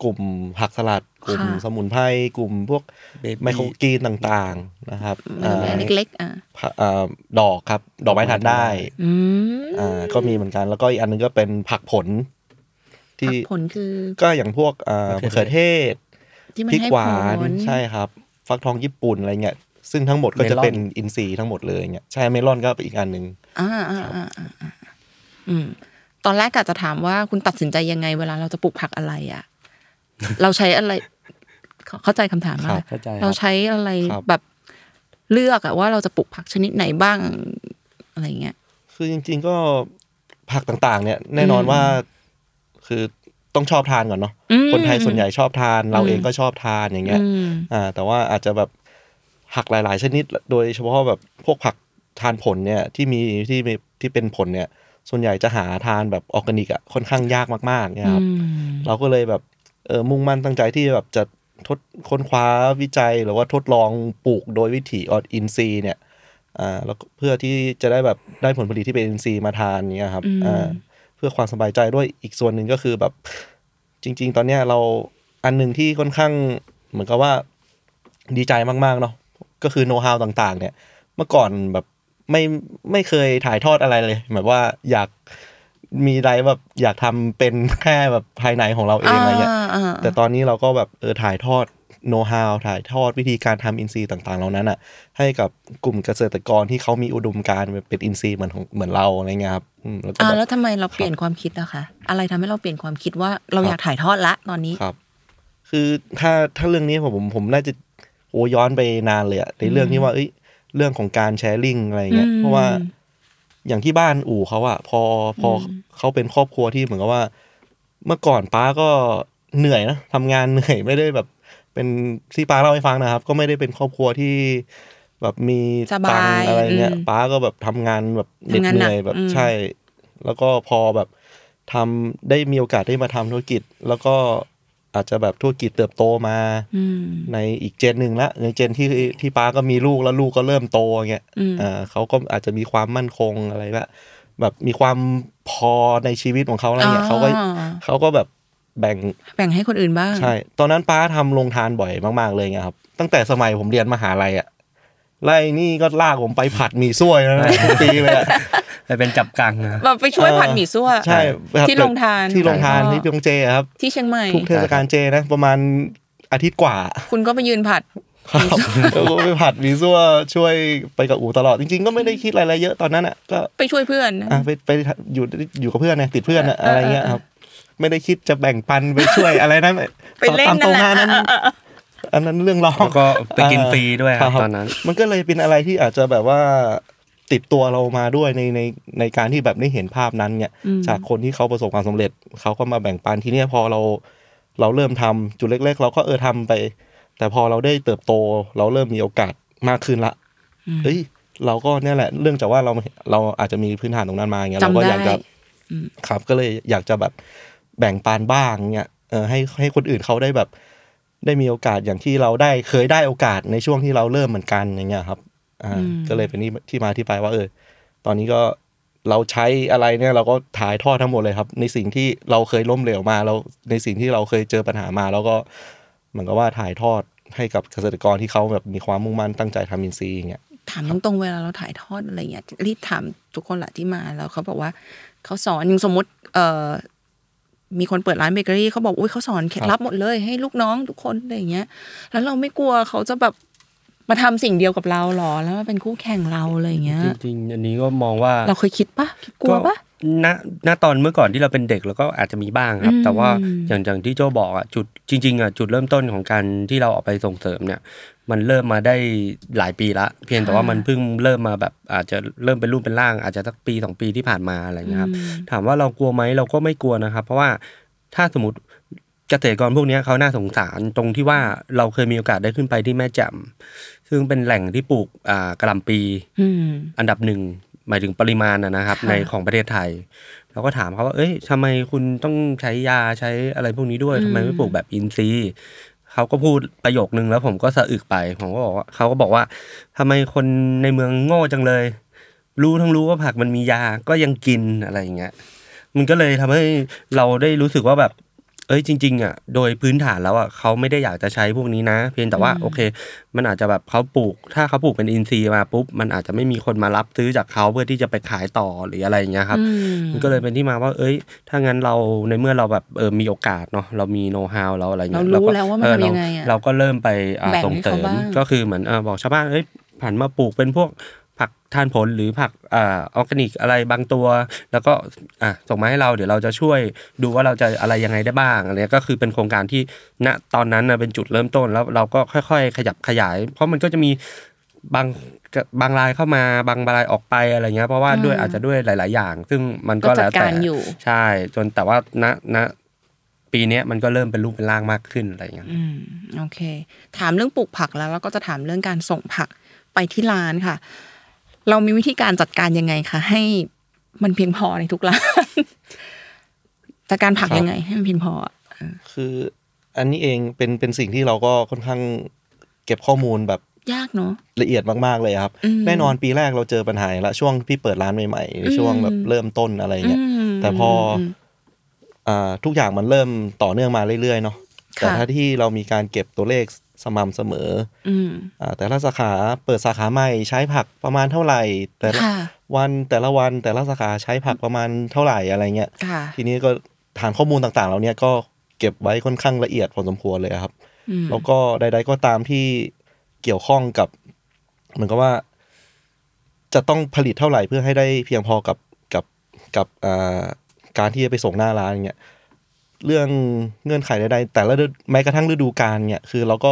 กลุ่มผักสลัด กลุ่มค่ะสมุนไพรกลุ่มพวก Baby ไมโครกรีนต่างๆนะครับเอออ่าเล็กๆอะผักอ่าดอกครับ ดอกไม้ทานได้อืมอ่าก็มีเหมือนกันแล้วก็อีกอันนึงก็เป็นผักผล ที่ผักผลคือ ก็อย่างพวกอ่ามะมะเขืเขืออเทเทศศที่มันพริกให้หวานผลใช่ครับ ฟักทองญี่ปุ่นอะไรเงี้ยซึ่งทั้งหมดก็จะเมลอนเป็นอินทรีย์ทั้งหมดเลยเงี้ยใช่เมลอนก็เป็นอีกอันหนึ่งอ่าอ่าอ่าอ่าอ่าอืมตอนแรกกะจะถามว่าคุณตัดสินใจยังไง เวลาเราจะปลูกผักอะไรอะ เราใช้อะไร เข้าเข้าใจคำถามไหมครับเข้าใจครับเราใช้อะไรครับแบบเลือกอะว่าเราจะปลูกผักชนิดไหนบ้างอะไรเงี้ย คือจริง ๆก็ผักต่างๆ เนี่ย แน่นอนว่า คือต้องชอบทานก่อนเนาะอืมคนไทยส่วนใหญ่ชอบทาน เราอืมเองก็ชอบทานอย่างเงี้ยอืมอ่าแต่ว่าอาจจะแบบผักหลาย ๆ ชนิด โดยเฉพาะแบบพวกผักทานผลเนี่ยที่มีที่มีที่เป็นผลเนี่ย ส่วนใหญ่จะหาทานแบบออร์แกนิกอะค่อนข้างยากมากๆเนี่ยครับอืมเราก็เลยแบบเออมุ่งมั่นตั้งใจที่แบบจะทดค้นคว้าวิจัยหรือว่าทดลองปลูกโดยวิถีออินทรีย์เนี่ยอ่าแล้วก็เพื่อที่จะได้แบบได้ผลผลิตที่เป็นอินทรีย์มาทานเนี่ยครับอืมอ่า เพื่อความสบายใจด้วยอีกส่วนหนึ่งก็คือแบบจริง ๆ ตอนเนี้ยเราอันหนึ่งที่ค่อนข้างเหมือนกับว่าดีใจมากๆเนาะก็คือโน้ตฮาวต่าง ๆ เนี่ย เมื่อก่อนแบบไม่ไม่เคยถ่ายทอดอะไรเลยแบบว่าอยากมีอะไรแบบอยากทำเป็นแค่แบบภายในของเราเองอะไรเงี้ยอ่าแต่ตอนนี้เราก็แบบเออถ่ายทอด โน้ตฮาวถ่ายทอดวิธีการทำอินซีย์ต่างๆ เหล่านั้นอะให้กับกลุ่มเกษตรกรที่เขามีอุดมการณ์เป็นอินซีย์เหมือนของเหมือนเราอะไรเงี้ยครับอืมแล้วก็อ่าแบบแล้วทำไมเราเปลี่ยนความคิดอะคะอะไรทำให้เราเปลี่ยนความคิดว่าเราอยากถ่ายทอดละตอนนี้ครับ คือถ้าถ้าเรื่องนี้ผมผมผมน่าจะโอ้ย้อนไปนานเลยอะในเรื่องที่ว่าเอ้ยเรื่องของการแชร์ลิงอะไรเงี้ยอืมเพราะว่าอย่างที่บ้านอู่เขาอะพอพออเขาเป็นครอบครัวที่เหมือนกับว่า เมื่อก่อนป้าก็เหนื่อยนะทำงานเหนื่อยไม่ได้แบบ เป็นที่ป้าเล่าให้ฟังนะครับ ก็ไม่ได้เป็นครอบครัวที่แบบมีสบายตังค์อะไรเงี้ยอืมป้าก็แบบทำงานแบบเหน็ดทำงานเหหนักนื่อยแบบอืมใช่ แล้วก็พอแบบทำได้มีโอกาสได้มาทำธุรกิจ แล้วก็อาจจะแบบธุรกิจเติบโตมาอืมในอีกเจนหนึ่งละในเจนที่ที่ป้าก็มีลูกแล้วลูกก็เริ่มโตเงี้ยอืมอ่าเขาก็อาจจะมีความมั่นคงอะไรละแบบมีความพอในชีวิตของเขาอะไรเงี้ยเขาก็อ๋อเขาก็แบบ แบ่งแบ่งให้คนอื่นบ้าง ใช่ ตอนนั้นป้าทำโรงทานบ่อยมากๆเลยไงครับ ตั้งแต่สมัยผมเรียนมหาลัยอะไล่นี่ก็ลากผมไปผัดหมี่ซั่วนะทุกปีเลยอะไปเป็นจับกังนะแบบไปช่วยผัดหมี่ซั่วใช่ครับที่โรงทานที่โรงทานอ๋อที่โรงเจอะครับ ที่เชียงใหม่ทุกเทศกาลเจนะประมาณอาทิตย์กว่า คุณก็ไปยืนผัดครับแล้วก็ไปผัดหมี่ซั่วช่วยไปกับอูตลอดจริง ๆ ก็ไม่ได้คิดอะไรเยอะตอนนั้นอะก็ไปช่วยเพื่อนนะอะไปไปอยู่อยู่กับเพื่อนนะติดเพื่อนอะอะไรเงี้ยครับ ไม่ได้คิดจะแบ่งปันไปช่วยอะไรนะไปเล่นตามนั่ตรนงแหละงานนั้นอันนั้นเรื่องร้องแล้วก็ไปกินฟรีด้วยครับตอนนั้น มันก็เลยเป็นอะไรที่อาจจะแบบว่าติดตัวเรามาด้วยในในในการที่แบบได้เห็นภาพนั้นเนี่ยอืมจากคนที่เขาประสบความสำเร็จเขาก็มาแบ่งปันทีเนี้ยพอเราเราเริ่มทำจุดเล็ก ๆ เราก็เออทำไป แต่พอเราได้เติบโต เราเริ่มมีโอกาสมากขึ้นละเอ้ยเราก็เนี่ยแหละ เรื่องจากว่าเราเราอาจจะมีพื้นฐานตรงนั้นมาเงี้ยเราก็จำได้อยากจะอืมครับก็เลยอยากจะแบบ แบ่งปันบ้างเนี่ยเออให้ให้คนอื่นเขาได้แบบ ได้มีโอกาสอย่างที่เราได้เคยได้โอกาสในช่วงที่เราเริ่มเหมือนกันอย่างเงี้ยครับอ่าอืมก็เลยเป็นที่ที่มาที่ไปว่าเออ ตอนนี้ก็เราใช้อะไรเนี่ยเราก็ถ่ายทอดทั้งหมดเลยครับ ในสิ่งที่เราเคยล้มเหลวมาเราในสิ่งที่เราเคยเจอปัญหามา แล้วก็เหมือนกับว่าถ่ายทอดให้กับเกษตรกรที่เขาแบบมีความมุ่งมั่นตั้งใจทำอินทรีย์อย่างเงี้ยถามตรงๆเวลาเราถ่ายทอดอะไรเงี้ยรีบถามทุกคนแหละที่มาแล้วเขาบอกว่าเขาสอนอย่างสมมติเอ่อ มีคนเปิดร้านเบเกอรี่เขาบอกอุ้ยเขาสอนเคล็ดลับหมดเลยให้ลูกน้องทุกคนอะไรอย่างเงี้ย แล้วเราไม่กลัวเขาจะแบบมาทำสิ่งเดียวกับเราหรอแล้วมาเป็นคู่แข่งเราอะไรอย่างเงี้ยจริงๆอันนี้ก็มองว่าเราเคยคิดปะคิดกลัวปะณณตอนเมื่อก่อนที่เราเป็นเด็กเราก็อาจจะมีบ้างครับอืมแต่ว่าอย่างอย่างที่โจบอกอะจุดจริงๆอะจุดเริ่มต้นของการที่เราออกไปส่งเสริมเนี่ย มันเริ่มมาได้หลายปีละ เพียงแต่ว่ามันเพิ่งเริ่มมาแบบอาจจะเริ่มเป็นรูปเป็นร่าง อาจจะสักปีสองปีที่ผ่านมาอะไรอย่างเงี้ยครับถามว่าเรากลัวไหมเราก็ไม่กลัวนะครับ เพราะว่าถ้าสมมติเกษตรกรพวกเนี้ยเขาน่าสงสารตรงที่ว่าเราเคยมีโอกาสได้ขึ้นไปที่แม่แจ่มซึ่งเป็นแหล่งที่ปลูกอ่ากระหลำปีอืมอันดับหนึ่งหมายถึงปริมาณนะนะครับค่ะในของประเทศไทยเราก็ถามเขาว่า เอ้ยทำไมคุณต้องใช้ยาใช้อะไรพวกนี้ด้วยทำไมไม่ปลูกแบบอินทรีย์ เขาก็พูดประโยคนึงแล้วผมก็สะอึกไป ผมก็บอกว่าเขาก็บอกว่าทำไมคนในเมืองโง่จังเลย รู้ทั้งรู้ว่าผักมันมียาก็ยังกินอะไรอย่างเงี้ยมันก็เลยทำให้เราได้รู้สึกว่าแบบ เอ้ยจริงๆอะโดยพื้นฐานแล้วอะเขาไม่ได้อยากจะใช้พวกนี้นะ เพียงแต่ว่าโอเค มันอาจจะแบบเขาปลูก ถ้าเขาปลูกเป็นอินทรีย์มาปุ๊บมันอาจจะไม่มีคนมารับซื้อจากเขาเพื่อที่จะไปขายต่อหรืออะไรอย่างเงี้ยครับอืมมันก็เลยเป็นที่มาว่า เอ้ย ถ้างั้นเราในเมื่อเราแบบเออมีโอกาสเนาะเรามีโน้ตฮาวเราอะไรเงี้ยเรารู้ก็แล้วว่ามันเออทำยังไงอะเราก็เริ่มไปอ่าแบ่งส่งให้เสริเขามบ้างก็คือเหมือนเออบอกชาวบ้านเอ้ยผันมาปลูกเป็นพวกผัก ทานผลหรือผักอ่าออร์แกนิกอะไรบางตัว แล้วก็อะส่งมาให้เราเดี๋ยวเราจะช่วยดูว่าเราจะอะไรยังไงได้บ้างอะไรเงี้ยก็คือเป็นโครงการที่ณตอนนั้นนะเป็นจุดเริ่มต้นแล้วเราก็ค่อย ๆ ขยับขยาย เพราะมันก็จะมีบางบางรายเข้ามาบางรายออกไปอะไรเงี้ยเพราะว่าด้วยอาจจะด้วยหลาย ๆ อย่าง ซึ่งมันก็ก็จัดแล้วแต่การอยู่ใช่ จนแต่ว่าณณปีเนี้ยมันก็เริ่มเป็นรูปเป็นร่างมากขึ้นอะไรอย่างเงี้ยอืมโอเค ถามเรื่องปลูกผักแล้วแล้วก็จะถามเรื่องการส่งผักไปที่ร้านค่ะ เรามีวิธีการจัดการยังไงคะให้มันเพียงพอในทุกร้านจัดการผักครับยังไง ให้มันเพียงพออะคืออันนี้เองเป็นเป็นสิ่งที่เราก็ค่อนข้างเก็บข้อมูลแบบยากเนาะละเอียดมากๆเลยครับอืมแน่นอนปีแรกเราเจอปัญหาอยู่ละช่วงพี่เปิดร้านใหม่ๆในช่วงแบบเริ่มต้นอะไรเงี้ยมแต่พออมอ่าทุกอย่างมันเริ่มต่อเนื่องมาเรื่อยๆเนาะค่ะแต่ถ้าที่เรามีการเก็บตัวเลข สม่ำเสมออืมอ่าแต่ละสาขาเปิดสาขาใหม่ใช้ผักประมาณเท่าไหร่ แต่ละค่ะวันแต่ละวันแต่ละสาขาใช้ผักประมาณเท่าไหร่อะไรเงี้ยค่ะทีนี้ก็ฐานข้อมูลต่างๆเราเนี่ยก็เก็บไว้ค่อนข้างละเอียดพอสมควรเลยครับอืมแล้วก็ใด ๆ ก็ตามที่เกี่ยวข้องกับเหมือนกับว่า จะต้องผลิตเท่าไหร่เพื่อให้ได้เพียงพอกับกับกับอ่าการที่จะไปส่งหน้าร้านอย่างเงี้ย เรื่องเงื่อนไขใดๆแต่ละฤดูแม้กระทั่งฤดูกาลเนี่ยคือเราก็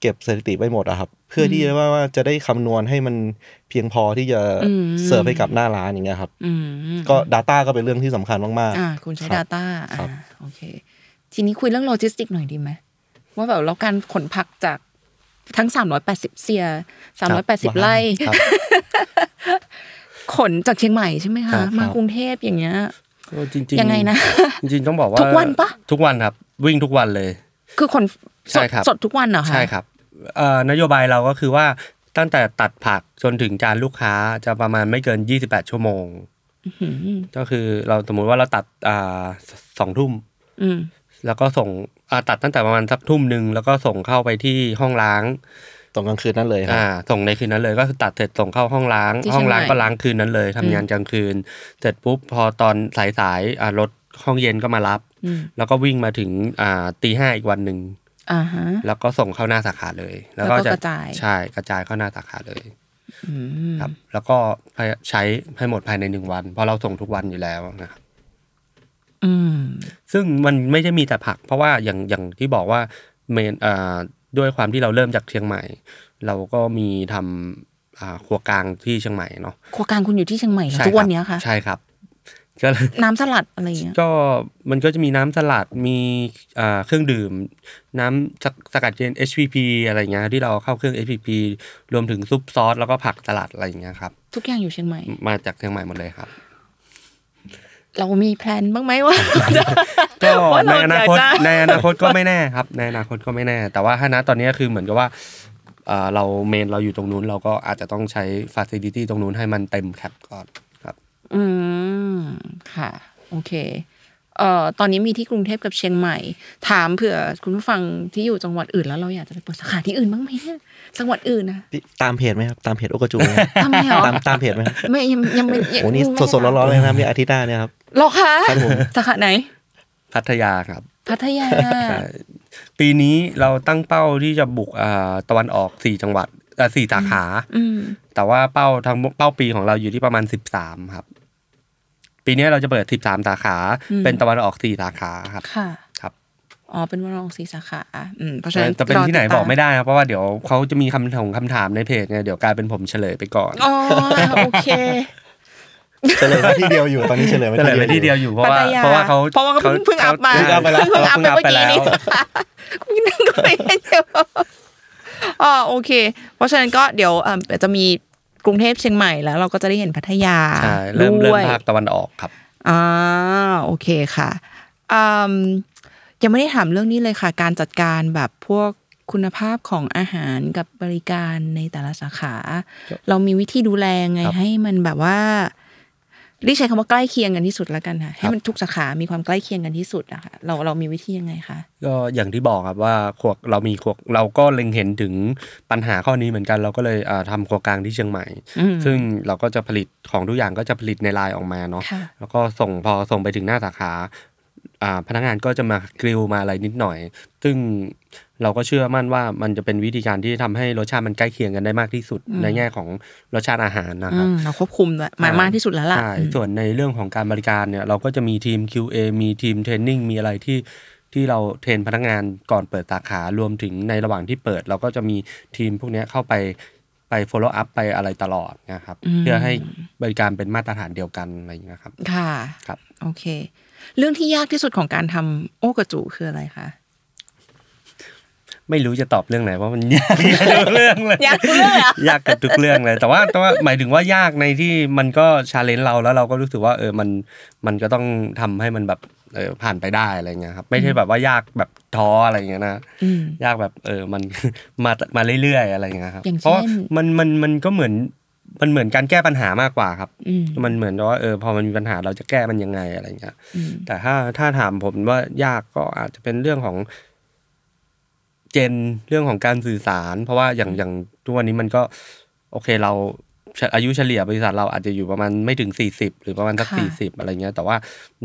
เก็บสถิติไว้หมดอะครับ เพื่อที่จะว่าว่าจะได้คำนวณให้มันเพียงพอที่จะอืมเสิร์ฟให้กับหน้าร้านอย่างเงี้ยครับอืมก็ Data ก็เป็นเรื่องที่สำคัญมากๆอ่าคุณใช้ครับ Data ครัอ่าบโอเค ทีนี้คุยเรื่องโลจิสติกหน่อยดีไหมว่าแบบแล้วการขนผักจากทั้ง380เซีย380ไร่ครับขนจากเชียงใหม่ใช่ไหมครัคะบมากรุงเทพอย่างเงี้ย ก็จริงๆยังไงนะ จริงๆต้องบอกว่าทุกวันปะทุกวันครับ วิ่งทุกวันเลย คือขนสใช่ดครับสดทุกวันเหรอคะใช่ครับเอ่อนโยบายเราก็คือว่าตั้งแต่ตัดผักจนถึงจานลูกค้าจะประมาณไม่เกิน 28 ชั่วโมงอืมก็คือเราสมมุติว่าเราตัดอ่าสองทุ่มอืมแล้วก็ส่งอ่าตัดตั้งแต่ประมาณสักทุ่มหนึ่งแล้วก็ส่งเข้าไปที่ห้องล้าง ตรงกลางคืนนั่นเลยครับอ่าส่งในคืนนั้นเลยก็คือตัดเสร็จส่งเข้าห้องล้างที่ห้องล้างเชียงใหม่ก็ล้างคืนนั้นเลยทำงานกลางคืน เสร็จปุ๊บพอตอนสายสายๆอ่ารถห้องเย็นก็มารับอืมแล้วก็วิ่งมาถึงอ่าตีห้าอีกวันหนึ่งอ่าฮะแล้วก็ส่งเข้าหน้าสาขาเลย แล้วก็จะกระจายใช่กระจายเข้าหน้าสาขาเลยอืมครับ แล้วก็ใช้ให้หมดภายในหนึ่งวัน เพราะเราส่งทุกวันอยู่แล้วนะครับอืมซึ่งมันไม่ใช่มีแต่ผัก เพราะว่าอย่างอย่างที่บอกว่าเมนอ่า ด้วยความที่เราเริ่มจากเชียงใหม่ เราก็มีทำอ่าครัวกลางที่เชียงใหม่เนาะครัวกลางคุณอยู่ที่เชียงใหม่เหรอใช่ทุกวันรับเนี้ยค่ะใช่ครับก็เลยน้ำสลัดอะไรเงี้ยก็มันก็จะมีน้ำสลัดมีอ่าเครื่องดื่ม น้ำสกสกัดเย็น HPP อะไรเงี้ยที่เราเข้าเครื่อง HPP รวมถึงซุปซอสแล้วก็ผักสลัดอะไรอย่างเงี้ยครับทุกอย่างอยู่เชียงใหม่มาจากเชียงใหม่หมดเลยครับ เรามีแพลนบ้างไหมว่าก็ว่าในเราอนาคตอยากจะในอนาคตก็ไม่แน่ครับ ในอนาคตก็ไม่แน่ แต่ว่าถ้าณตอนนี้คือเหมือนกับว่าอ่าเราเมนเราอยู่ตรงนู้น เราก็อาจจะต้องใช้ฟ a ซิลิตี้ตรงนู้นให้มันเต็มแคปก่อนครับ อืมค่ะ โอเคเอ่อตอนนี้มีที่กรุงเทพกับเชียงใหม่ ถามเผื่อคุณผู้ฟังที่อยู่จังหวัดอื่นแล้วเราอยากจะไปเปิดสาขาที่อื่นบ้างไหมเนี่ยจังหวัดอื่นนะพี่ตามเพจไหมครับตามเพจโอกาจูไหมทำไมหรอตามตามเพจไหมครับไม่ยังยังไม่ยังโอ้นี่ไม่สดๆร้อนๆเลยนะครับนี่อาทิตย์หน้าเนี่ยครับ หรอคะครับผมสาขาไหน พัทยาครับ พัทยาใช่ปีนี้เราตั้งเป้าที่จะบุกอ่าตะวันออกสี่จังหวัดอ่าสี่สาขาอืมแต่ว่าเป้าทางเป้าปีของเราอยู่ที่ประมาณสิบสามครับ ปีนี้เราจะเปิดสิบสามสาขา เป็นตะวันออกสี่สาขาครับค่ะครับอ๋อเป็นวันรองสีสาขาอืมเพราะฉะนั้นจะเป็นที่ไหนรติดตามบอกไม่ได้ครับเพราะว่าเดี๋ยวเขาจะมีคำถามคำถามในเพจไงเดี๋ยวกลายเป็นผมเฉลยไปก่อนอ๋อโอเค เฉลยมาที่เดียวอยู่ตอนนี้เฉลยมาเฉลยไปที่ที่เดีเดียยววอยู่เพราะว่าพัทยเพราะว่าเขาเพราะว่าเขาเพิ่งเพิ่งอัพมาเพิ่งอัพไปแล้วเพิ่งอัพไปเมื่อกี้นี้เพิ่งอัพไปแล้วคุณนั่งคุยกันอยู่อ๋อโอเค เพราะฉะนั้นก็เดี๋ยวเอ่อจะมีกรุงเทพเชียงใหม่แล้ว เราก็จะได้เห็นพัทยาใช่เริ่มเริ่มด้วยภาคตะวันออกครับอ่าโอเคค่ะอืมยังไม่ได้ถามเรื่องนี้เลยค่ะ การจัดการแบบพวกคุณภาพของอาหารกับบริการในแต่ละสาขา เรามีวิธีดูแลไงครับให้มันแบบว่าเรียกใช้คำว่าใกล้เคียงกันที่สุดแล้วกันค่ะให้มันทุกสาขามีความใกล้เคียงกันที่สุดอะค่ะเราเรามีวิธียังไงคะก็อย่างที่บอกครับว่าขวกเรามีขวกเราก็เล็งเห็นถึงปัญหาข้อนี้เหมือนกัน เราก็เลยอ่าทำครัวกลางที่เชียงใหม่อืมซึ่งเราก็จะผลิตของทุกอย่างก็จะผลิตในไลน์ออกมาเนาะค่ะแล้วก็ส่งพอส่งไปถึงหน้าสาขาอ่าพนักงานก็จะมากริลมาอะไรนิดหน่อย ซึ่ง เราก็เชื่อมั่นว่ามันจะเป็นวิธีการที่ทำให้รสชาติมันใกล้เคียงกันได้มากที่สุด ในแง่ของรสชาติอาหารนะคอืรับมเราควบคุมด้วยมามากที่สุดแล้วล่ะใช่อืมส่วนในเรื่องของการบริการเนี่ยเราก็จะมีทีม QA มีทีมเทรนนิ่งมีอะไรที่ที่เราเทรนพนักงานก่อนเปิดสาขารวมถึงในระหว่างที่เปิด เราก็จะมีทีมพวกเนี้ยเข้าไปไป follow up ไปอะไรตลอดนะครับอืมเพื่อให้บริการเป็นมาตรฐานเดียวกันอะไรอย่างเงี้ยครับ ค่ะครับโอเค เรื่องที่ยากที่สุดของการทำโอกระจูคืออะไรคะ ไม่รู้จะตอบเรื่องไหนเพราะมันยากทุกเรื่องเลยยากทุกเรื่องเลยเหรอยากกับทุกเรื่องเลยแต่ว่าแต่ว่าหมายถึงว่ายากในที่มันก็ชาเลนจ์เราแล้วเราก็รู้สึกว่าเออมันมันก็ต้องทำให้มันแบบเออผ่านไปได้อะไรเงี้ยครับไม่ใช่แบบว่ายากแบบท้ออะไรเงี้ยนะอืมยากแบบเออมันมามาเรื่อยๆอะไรเงี้ยครับอย่างเช่นเพราะว่ามันมันมันก็เหมือนมันเหมือนการแก้ปัญหามากกว่าครับอืมมันเหมือนว่าเออพอมันมีปัญหาเราจะแก้มันยังไงอะไรเงี้ยอืมแต่ถ้าถ้าถามผมว่ายากก็อาจจะเป็นเรื่องของ เจนเรื่องของการสื่อสาร เพราะว่าอย่างอย่างทุกวันนี้มันก็โอเคเราอายุเฉลี่ยบริษัทเราอาจจะอยู่ประมาณไม่ถึงสี่สิบหรือประมาณสักค่ะสี่สิบอะไรเงี้ย แต่ว่า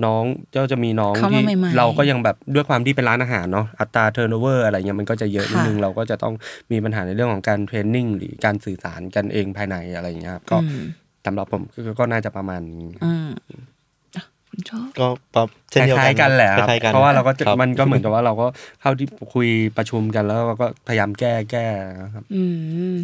น้องเจ้าจะมีน้องเข้ามาที่ใหม่ๆเราก็ยังแบบด้วยความที่เป็นร้านอาหารเนาะอัตราเทอร์โนเวอร์อะไรเงี้ยมันก็จะเยอะนิดนึงค่ะเราก็จะต้องมีปัญหาในเรื่องของการเทรนนิ่งหรือการสื่อสารกันเองภายในอะไรเงี้ยครับก็อืมสำหรับผมก็ก็น่าจะประมาณนี้อืมอะคุณ ชอบก็ปรับเช่นเดียวคกันล้ายๆกันแหละครับคล้ายๆกันเพราะว่าเราก็จะคบมันก็เหมือนกับว่าเราก็เข้าที่คุยประชุมกันแล้วเราก็พยายามแก้แก้นะครับอืม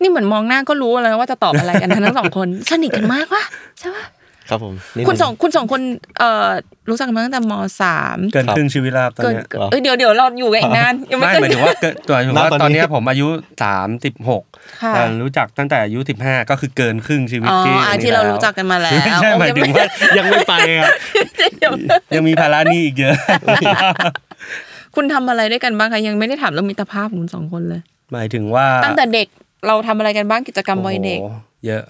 นี่เหมือนมองหน้าก็รู้แล้วว่าจะตอบอะไรกันทั้งสองคน สนิทกันมากวะใช่ปะ ครับผมนิดคุณนึสองคุณสองคนเอ่อรู้จักกันมาตั้งแต่มสามเกินครึ่งชีวิตแล้วครับตอนเกินเนี้ยหรอเอ้ยเดี๋ยวเดี๋ยวเราอยู่กันอีกนานยังไม่ไม่เกินหมายถึงว่าเกินตัวหมายถึงว่าณตอนนี้ตอนเนี้ยผมอายุสามสิบหกค่ะแต่รู้จักตั้งแต่อายุสิบห้าก็คือเกินครึ่งชีวิตอ๋อที่อะที่เรารู้จักกันมาแล้วไม่ใช่หมายถึงว่ายังไม่ไปครับเดี๋ยวยังมีภาระหนี้อีกเยอะ คุณทำอะไรด้วยกันบ้างคะยังไม่ได้ถามเรื่องมิตรภาพของคุณสองคนเลย หมายถึงว่าตั้งแต่เด็กเราทำอะไรกันบ้างกิจกรรมวัยเด็กโอ้โหเยอะ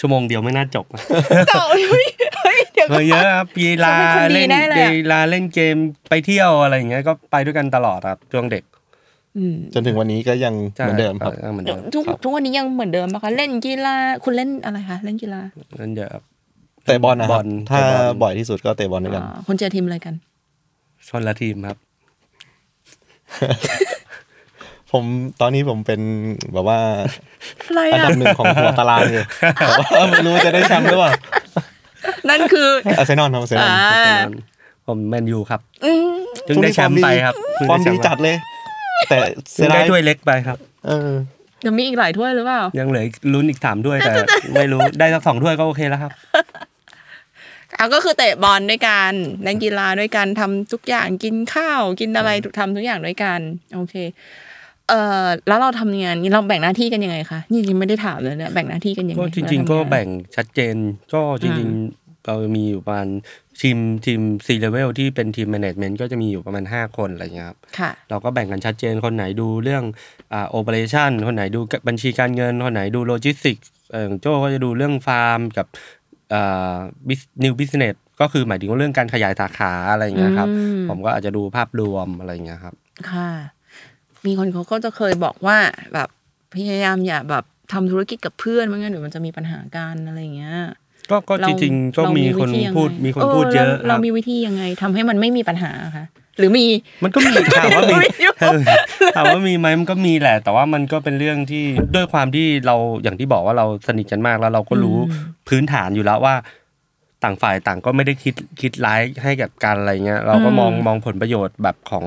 ชั่วโมงเดียวไม่น่าจบอะเก่าเฮ้ยเฮ้ยเดี๋ยวเอก็อเยอะครับกีฬาเขาเป็นคนดีเล่นแน่เลยอะกีฬาเล่นเกมไปเที่ยวอะไรอย่างเงี้ยก็ไปด้วยกันตลอดครับช่วงเด็กอืมจนถึงวันนี้ก็ยังเหมือนเดิมครับใช่เหมือนเดิมทุกครับทุกวันนี้ยังเหมือนเดิมปะคะเล่นกีฬาคุณเล่นอะไรคะเล่นกีฬาเล่นเยอะครับเตะบอลนะครับบอลถ้าเตะบอลบ่อยที่สุดก็เตะบอลด้วยกันอ่าคุณเจอทีมอะไรกันชนละทีมครับ ผมตอนนี้ผมเป็นแบบว่าอะไรอันอะดับหนึ่งของหัวตารางอยู่แต่ว่าไม่รู้จะได้แชมป์หรือเปล่า นั่นคืออาร์เซนอลครับอาร์เซนอลอ่าผมแมนยูครับอืมเพิ่งได้แชมป์ไปครับเพิ่งฟอร์มไแชดีป์จัดเลย แต่เพิ่งได้ถ้วยเล็กไปครับ เออยังมีอีกหลายถ้วยหรือเปล่า ยังเหลืออีกลุ้นอีกสามถ้วยแต่ไม่รู้ได้สักสองถ้วยก็โอเคแล้วครับอะก็คือเตะบอลด้วยกันเล่นกีฬาด้วยกันทำทุกอย่างกินข้าวกินอะไรทำทุกอย่างด้วยกัน โอเค เอ่อแล้วเราทำงานนี้เราแบ่งหน้าที่กันยังไงคะนี่ยังไม่ได้ถามเลยเนี่ยแบ่งหน้าที่กันยังไงก็จริง ๆ ก็แบ่งชัดเจนก็จริงอืมๆเรามีอยู่ประมาณทีมทีมซีเลเวลที่เป็นทีมแมネจเมนต์ก็จะมีอยู่ประมาณ 5 คนอะไรเงี้ยครับค่ะเราก็แบ่งกันชัดเจนคนไหนดูเรื่องอ่า operation คนไหนดูบัญชีการเงิน คนไหนดูโลจิสติกส์เอ่อโจก็จะดูเรื่องฟาร์มกับอ่า new business ก็คือหมายถึงว่าเรื่องการขยายสาขาอะไรอย่างเงี้ยครับอืมผมก็อาจจะดูภาพรวมอะไรอย่างเงี้ยครับ ค่ะ มีคนเขาก็จะเคยบอกว่าแบบพยายามอย่าแบบทำธุรกิจกับเพื่อนไม่งั้นเดี๋ยวมันจะมีปัญหากันอะไรอย่างเงี้ยก็ก็เราจริงๆก็เรามีคนวิธียังไงพูดมีคนพูดเยอะ เราครับมีวิธียังไงทำให้มันไม่มีปัญหาคะหรือมีมันก็มีถามว่ามีไม่รู้เออถามว่ามีไหมมันก็มีแหละ แต่ว่ามันก็เป็นเรื่องที่ด้วยความที่เราอย่างที่บอกว่าเราสนิทกันมากแล้วเราก็รู้พื้นฐานอยู่แล้วว่า ต่างฝ่ายต่างก็ไม่ได้คิดคิดร้ายให้กับกันอะไรเงี้ยเราก็มองมองผลประโยชน์แบบของ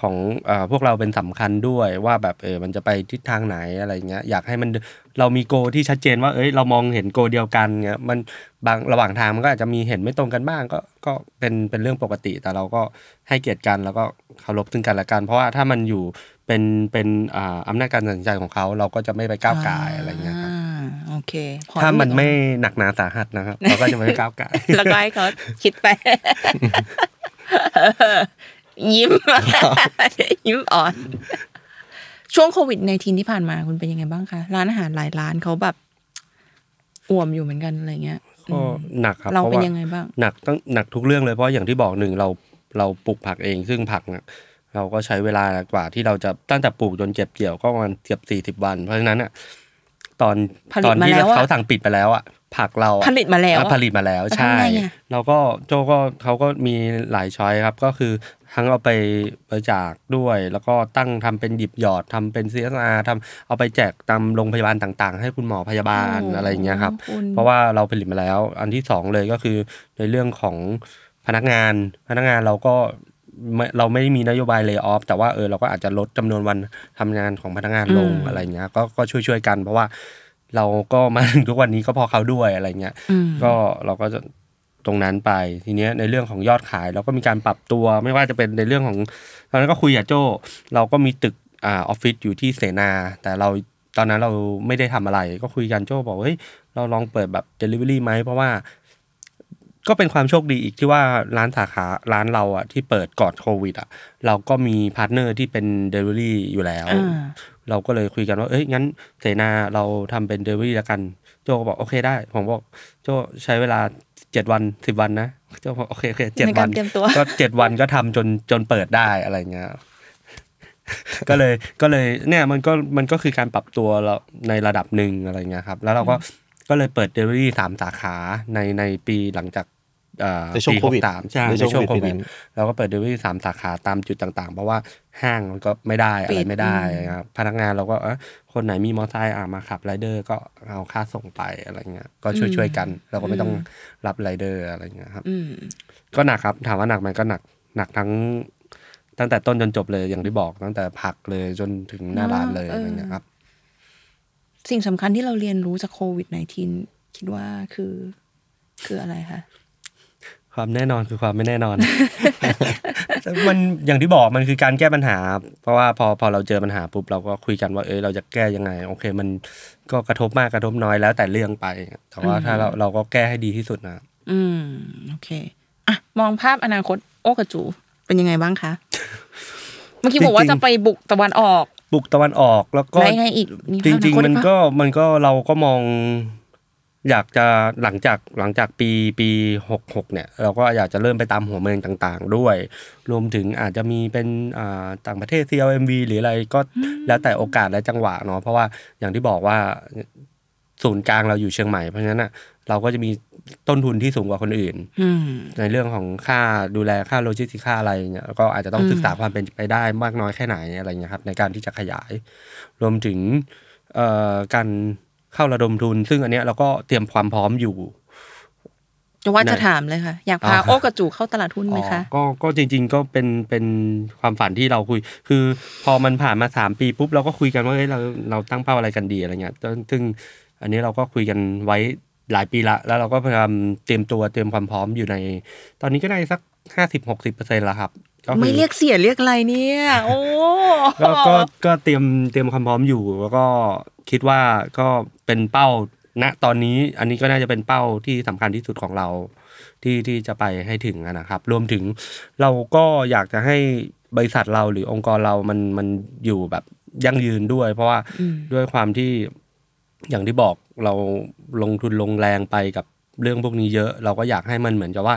ของเอ่อพวกเราเป็นสำคัญด้วยว่าแบบเออมันจะไปทิศทางไหนอะไรเงี้ยอยากให้มันเรามีโกที่ชัดเจนว่าเอ้ยเรามองเห็นโกเดียวกันเงี้ยมันบางระหว่างทางมันก็อาจจะมีเห็นไม่ตรงกันบ้างก็ก็เป็นเป็นเรื่องปกติ แต่เราก็ให้เกียรติกันแล้วก็เคารพซึ่งกันและกัน เพราะว่าถ้ามันอยู่เป็นเป็นอ่าอำนาจการตัดสินใจของเขาเราก็จะไม่ไปก้าวไก่ายอะไรเงี้ยครับอ่าโอเคพอถ้ามันไม่หนักหนาสาหัสนะครับเราก็จะไม่ก้าวไก่ายแล้วก็ให้เขาคิดไป ยิ้ม ยิ้มอ่อน ช่วงโควิดในทีที่ผ่านมาคุณเป็นยังไงบ้างคะ ร้านอาหารหลายร้านเขาแบบอ่วมอยู่เหมือนกันอะไรเงี้ยก็หนักครับเราพะเป็นว่ยังไงบ้างหนักตั้งหนักทุกเรื่องเลยเพราะอย่างที่บอกหนึ่งเราเราปลูกผักเองซึ่งผักเนี่ยเราก็ใช้เวลากว่าที่เราจะตั้งแต่ปลูกจนเก็บเกี่ยวก็ประมาณเกือบสี่สิบวัน เพราะฉะนั้นอะตอนผลิตตอนที่มาแล้วอะเขาสั่งปิดไปแล้วอะผักเราอะผลิตมาแล้วอะอะผลิตมาแล้วแล้วใช่ทำไงอะเราก็โจก็เขาก็มีหลายช้อยครับ ก็คือ ทั้งเอาไปบริจาคด้วย แล้วก็ตั้งทำเป็นหยิบหยอดทำเป็น CSR ทำเอาไปแจกตามโรงพยาบาลต่าง ๆ ให้คุณหมอพยาบาลอะไรอย่างเงี้ยครับคุณเพราะว่าเราผลิตมาแล้ว อันที่สองเลยก็คือในเรื่องของพนักงาน พนักงานเราก็ไม่เราไม่ได้มีนโยบายเล y off แต่ว่าเออเราก็อาจจะลดจำนวนวันทำงานของพนักงานลงอืมอะไรเงี้ยก็ก็ช่วยช่วยๆกัน เพราะว่าเราก็มาถึงทุกวันนี้ก็เพอเขาด้วยอะไรเงี้ยอืมก็เราก็จะ ตรงนั้นไปทีเนี้ยในเรื่องของยอดขายเราก็มีการปรับตัวไม่ว่าจะเป็นในเรื่องของตอนนั้นก็คุยกับโจเราก็มีตึกอ่าออฟฟิศอยู่ที่เสนา แต่เราตอนนั้นเราไม่ได้ทำอะไร ก็คุยกันโจบอกเฮ้ยเราลองเปิดแบบ Delivery ไหมเพราะว่า ก็เป็นความโชคดีอีกที่ว่าร้านสาขาร้านเราอะที่เปิดก่อนโควิดอะเราก็มี partner ที่เป็น delivery อยู่แล้ว เราก็เลยคุยกันว่า เอ้ยงั้นเสนาเราทำเป็นเดลิเวอรี่ล้วกัน โจก็บอกโอเคได้ ผมบอกโจใช้เวลา เจ็ดวันสิบวันนะโจบอกโอเคโอเคเจ็ดวันในการเตรียมตัวก็เจ็ดวันก็ทำจนจนเปิดได้อะไรเงี้ยก็เลยก็เลยเนี่ยมันก็มันก็คือการปรับตัวเราในระดับหนึ่งอะไรเงี้ยครับ แล้วเราก็ก็เลยเปิดเดลิเวอรี่สามสาขาในในปีหลังจากเอ่อ ในช่วงปีโควิด63ใช่ในในช่วงช่วงโคโควิวิดดนั้นเราก็เปิดเดลิเวอรี่สามสาขาตามจุดต่างๆ เพราะว่าห้างมันก็ไม่ได้อะไรปิดไม่ได้อืมครับพนักงานเราก็เอ้ยคนไหนมีมอเตอร์ไซค์อะมาขับไรเดอร์ก็เอาค่าส่งไปอะไรเงี้ยก็ช่วยช่วยๆกัน เราก็ไม่ต้องรับไรเดอร์อะไรเงี้ยครับอืมก็หนักครับถามว่าหนักไหมก็หนักหนักทั้ง ตั้งแต่ต้นจนจบเลยอย่างที่บอกตั้งแต่ผักเลยจนถึงหน้าร้านเลยเออออะไรเงี้ยครับ สิ่งสำคัญที่เราเรียนรู้จากโควิด -19 คิดว่าคือ คืออะไรคะ ความแน่นอนคือความไม่แน่นอน มันอย่างที่บอกมันคือการแก้ปัญหา เพราะว่าพอพอเราเจอปัญหาปุ๊บเราก็คุยกันว่า เออเราจะแก้ยังไง โอเค มันก็กระทบมากกระทบน้อยแล้วแต่เรื่องไป แต่ว่าถ้าเราเราก็แก้ให้ดีที่สุดนะ อืมโอเคอะมองภาพอนาคตโอ้กับจู เป็นยังไงบ้างคะเมื่อกี้บอกว่าจะไปบุกตะวันออก บุกตะวันออกแล้วก็ไหนไงอีกมีจภาพอริงนาคตๆมันอีปะก็มันก็เราก็มอง อยากจะหลังจากหลังจากปีปีหกหกเนี่ย เราก็อยากจะเริ่มไปตามหัวเมืองต่างๆ ด้วย รวมถึงอาจจะมีเป็นอ่าต่างประเทศ CLMV หรืออะไรก็แล้วแต่โอกาสและจังหวะเนาะเพราะว่าอย่างที่บอกว่าศูนย์กลางเราอยู่เชียงใหม่เพราะฉะนั้นอะเราก็จะมีต้นทุนที่สูงกว่าคนอื่นอืมในเรื่องของค่าดูแลค่าโลจิสติกค่าอะไรเนี่ยก็อาจจะต้องอืมศึกษาความเป็นไปได้มากน้อยแค่ไหนอะไรเงี้ยครับ ในการที่จะขยาย รวมถึงเอ่อการ เข้าระดมทุน ซึ่งอันเนี้ยเราก็เตรียมความพร้อมอยู่จะว่าจะไหนถามเลยค่ะ อยากพาอ๋อโอ้กะจู๋เข้าตลาดหุ้นไหมคะอ๋อก็ก็จริง ๆ ก็เป็นเป็นความฝันที่เราคุย คือพอมันผ่านมาสามปีปุ๊บเราก็คุยกันว่าเอ้ยเราเราตั้งเป้าอะไรกันดีอะไรเงี้ยซึ่งซึ่งอันนี้เราก็คุยกันไว้หลายปีละ แล้วเราก็พยายามเตรียมตัวเตรียมความพร้อมอยู่ใน ตอนนี้ก็ได้สัก ห้าสิบหกสิบเปอร์เซ็นต์แล้วครับก็คือไม่เรียกเสียเรียกอะไรเนี่ย โอ้ก็ก็ก็เตรียมเตรียมความพร้อมอยู่ แล้วก็คิดว่าก็เป็นเป้าณตอนนี้อันนี้ก็น่าจะเป็นเป้าที่สำคัญที่สุดของเราที่ที่จะไปให้ถึงอะนะครับ รวมถึงเราก็อยากจะให้บริษัทเราหรือองค์กรเรามันมันอยู่แบบยั่งยืนด้วย เพราะว่าอืมด้วยความที่อย่างที่บอกเราลงทุนลงแรงไปกับเรื่องพวกนี้เยอะ เราก็อยากให้มันเหมือนกับว่า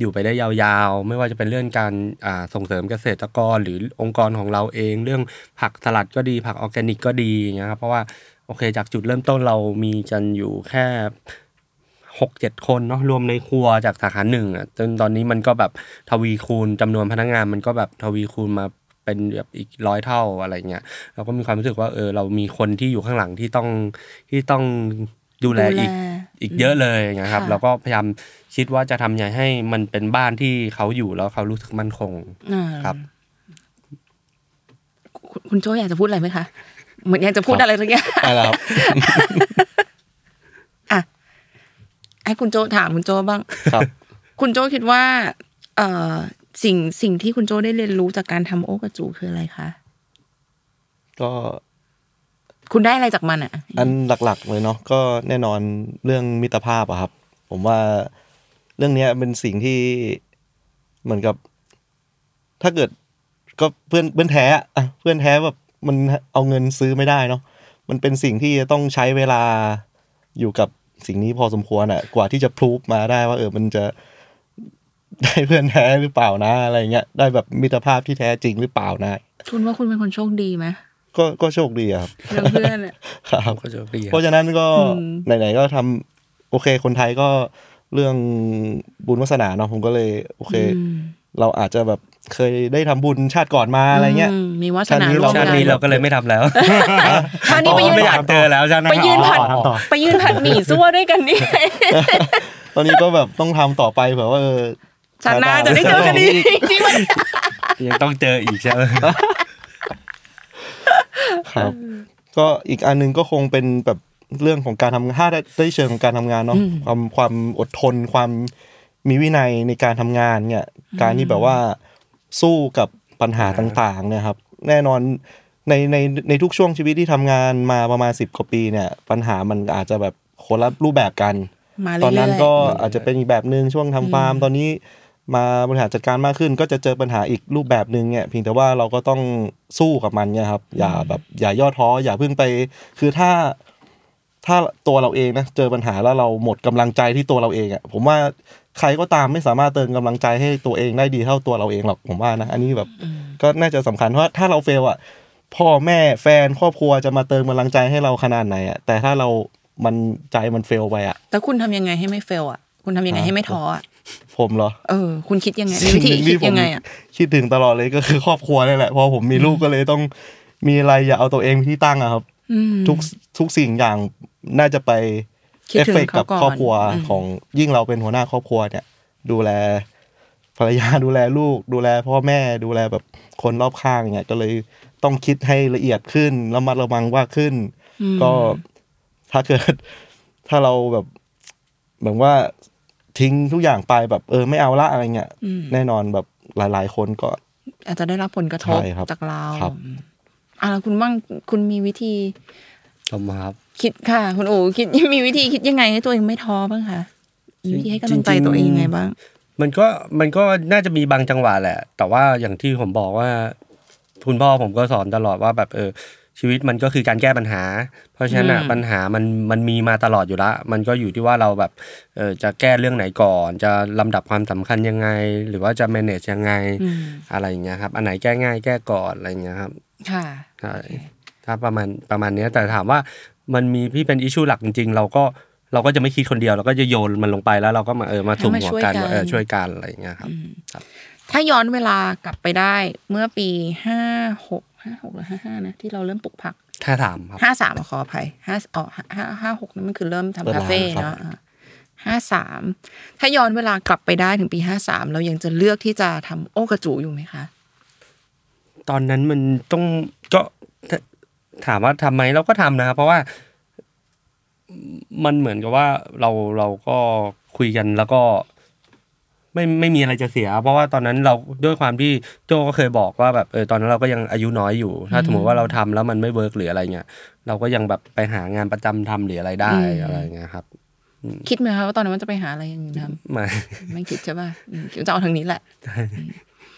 อยู่ไปได้ยาวๆ ไม่ว่าจะเป็นเรื่องการอ่าส่งเสริมเกษตรกร หรือองค์กรของเราเอง เรื่องผักสลัดก็ดีผักออร์แกนิกก็ดีอย่างเงี้ยครับเพราะว่าโอเค จากจุดเริ่มต้นเรามีกันอยู่แค่หกเจ็ดคนเนาะรวมในครัวจากสาขาหนึ่งอะจนตอนนี้มันก็แบบทวีคูณจำนวนพนักงานมันก็แบบทวีคูณมาเป็นแบบอีกร้อยเท่าอะไรเงี้ยเราก็มีความรู้สึกว่าเออเรามีคนที่อยู่ข้างหลังที่ต้องที่ต้องดูแลอีกดูแล อีกเยอะเลยนะครับค่ะเราก็พยายามคิดว่าจะทำยังไงให้มันเป็นบ้านที่เขาอยู่แล้วเขารู้สึกมั่นคงอ่าครับคุณคุณโจอยากจะพูดอะไรไหมคะเหมือนอยากจะพูดอะไรสักอย่างได้แล้วครับอะให้คุณโจถามคุณโจบ้างครับ คุณโจคิดว่า เอ่อสิ่งสิ่งที่คุณโจได้เรียนรู้จากการทำโอกระจูคืออะไรคะก็ คุณได้อะไรจากมันอะ อันหลักๆเลยเนาะก็แน่นอนเรื่องมิตรภาพอะครับ ผมว่าเรื่องเนี้ยเป็นสิ่งที่เหมือนกับ ถ้าเกิดก็เพื่อนเพื่อนแท้อะเพื่อนแท้แบบมันเอาเงินซื้อไม่ได้เนาะมันเป็นสิ่งที่จะต้องใช้เวลาอยู่กับสิ่งนี้พอสมควรอะกว่าที่จะพรูฟมาได้ว่า เออมันจะได้เพื่อนแท้หรือเปล่านะอะไรเงี้ยได้แบบมิตรภาพที่แท้จริงหรือเปล่านะคุณว่าคุณเป็นคนโชคดีไหม ก็ก็โชคดีอะครับเรื่องเพื่อนอะครับก็จะดีคเพรับราะฉะนั้นก็อืมไหนๆก็ทำโอเค คนไทยก็เรื่องบุญวาสนาเนาะผมก็เลย โอเคอืมเราอาจจะแบบเคยได้ทำบุญชาติก่อนมาอะไรเงี้ยมมีวาสชาตินานี้ร่วมเราชาติกันนี้เราก็เลยไม่ทำแล้วชาตินี้ไปยืนไม่อยากเจอแล้วชาติหน้าไปยืนผัดอ๋อไปยืนผัดหมี่ซั่วด้วยกันนี่ตอนนี้ก็แบบต้องทำต่อไปเผื่อว่าเออชาติหน้าจะได้เจอกันอีกที่มันยังต้องเจออีกใช่ไหม ครับ ก็อีกอันหนึงก็คงเป็นแบบเรื่องของการทำงานถ้าได้ได้เชิงของการทำงานเนาะความความอดทนความมีวินัยในการทำงานเนี่ย การที่แบบว่าสู้กับปัญหาต่างๆเนี่ยครับ แน่นอนในในในทุกช่วงชีวิตที่ทำงานมาประมาณสิบกว่าปีเนี่ย ปัญหามันอาจจะแบบคนละรูปแบบกันมาเรื่ตอยๆอนนั้นก็อาจจะเป็นอีกแบบหนึ่งช่วงทำฟาร์มตอนนี้ มาบริหารจัดการมากขึ้น ก็จะเจอปัญหาอีกรูปแบบหนึ่งเนี่ยเพียงแต่ว่าเราก็ต้องสู้กับมันเนี่ยครับ อย่าแบบอย่าย่อท้ออย่าเพิ่งไป คือถ้าถ้าตัวเราเองนะเจอปัญหาแล้วเราหมดกำลังใจที่ตัวเราเองอะ่ะผมว่าใครก็ตามไม่สามารถเติมกำลังใจให้ตัวเองได้ดีเท่าตัวเราเองหรอกผมว่านะ อันนี้แบบก็น่าจะสำคัญเพราะว่าถ้าเราเฟลอะพ่อแม่แฟนครอบครัวจะมาเติมกำลังใจให้เราขนาดไหนอะแต่ถ้าเรามันใจมันเฟลไปอะแต่คุณทำยังไงให้ไม่เฟลอะคุณทำยังไงให้ไม่ท้ออะ ผมเหรอ เออ คุณคิดยังไงมีวิธีสิ่งหนึ่งคิที่ดผมยังไงอะคิดถึงตลอดเลยก็คือครอบครัวนี่แหละพอผมมีลูกก็เลยต้องมีอะไรอย่าเอาตัวเองเป็นที่ตั้งอะครับอืมทุกทุกสิ่งอย่างน่าจะไปคิดเอฟถึงเฟกต์เขากับก่อนครอบครัวอืมของยิ่งเราเป็นหัวหน้าครอบครัวเนี่ย ดูแลภรรยาดูแลลูก ดูแลพ่อแม่ดูแลแบบคนรอบข้างเนี่ยก็เลยต้องคิดให้ละเอียดขึ้นแล้วมาระวังว่าขึ้น ก็ถ้าเกิดถ้าเราแบบเหมือนว่า ทิ้งทุกอย่างไปแบบเออไม่เอาละอะไรเงี้ยอืมแน่นอนแบบหลาย ๆ คนก็ อาจจะได้รับผลกระทบใช่ครับจากเราครับอ่าคุณบ้างคุณมีวิธีผมครับคิดค่ะ คุณโอ๋คิดมีวิธีคิดยังไงให้ตัวเองไม่ท้อบ้างคะมีวิธีให้กำลังใจจริงๆตัวเองยังไงบ้าง มันก็มันก็น่าจะมีบางจังหวะแหละ แต่ว่าอย่างที่ผมบอกว่า คุณพ่อผมก็สอนตลอดว่าแบบเออ ชีวิตมันก็คือการแก้ปัญหา เพราะฉะนั้นอะอืมปัญหามันมันมีมาตลอดอยู่ละ มันก็อยู่ที่ว่าเราแบบเออจะแก้เรื่องไหนก่อน จะลำดับความสำคัญยังไง หรือว่าจะ manage ยังไงอืมอะไรอย่างเงี้ยครับ อันไหนแก้ง่ายแก้ก่อนอะไรอย่างเงี้ยครับ ค่ะใช่ถ้าประมาณประมาณเนี้ยแต่ถามว่ามันมีที่เป็นอิชชูหลักจริงๆ เราก็เราก็จะไม่คิดคนเดียวเราก็จะโยนมันลงไปแล้วเราก็มาเออมาสุ่มหัวกันให้มาช่วยกันว่าเออช่วยกันอะไรอย่างเงี้ยครับ ถ้าย้อนเวลากลับไปได้เมื่อปีห้าหก ห้าหกหรือห้าห้านะที่เราเริ่มปลูกผักถ้าถามครับห้าสามขออภัยห้าอ๋อห้าห้าหกนั่นมันคือเริ่มเปิดทำคาเฟ่ร้านครับเนาะห้าสามถ้าย้อนเวลากลับไปได้ถึงปีห้าสามเรายังจะเลือกที่จะทำโอกระจูอยู่ไหมคะ ตอนนั้นมันต้องก็ถถามว่าทำไหมเราก็ทำนะครับเพราะว่า มันเหมือนกับว่าเราเราก็คุยกันแล้วก็ ไม่ไม่มีอะไรจะเสีย เพราะว่าตอนนั้นเราด้วยความที่โจก็เคยบอกว่าแบบเออตอนนั้นเราก็ยังอายุน้อยอยู่ ถ้าสมมติว่าเราทำแล้วมันไม่เวิร์กหรืออะไรเงี้ยเราก็ยังแบบไปหางานประจำทำหรืออะไรได้อืมอะไรเงี้ยครับคิดไหมคะว่าตอนนั้นมันจะไปหาอะไรอย่างอื่นทมาำไม่คิดใช่ป่ะอืมคิดว่าจะเอาทางนี้แหละ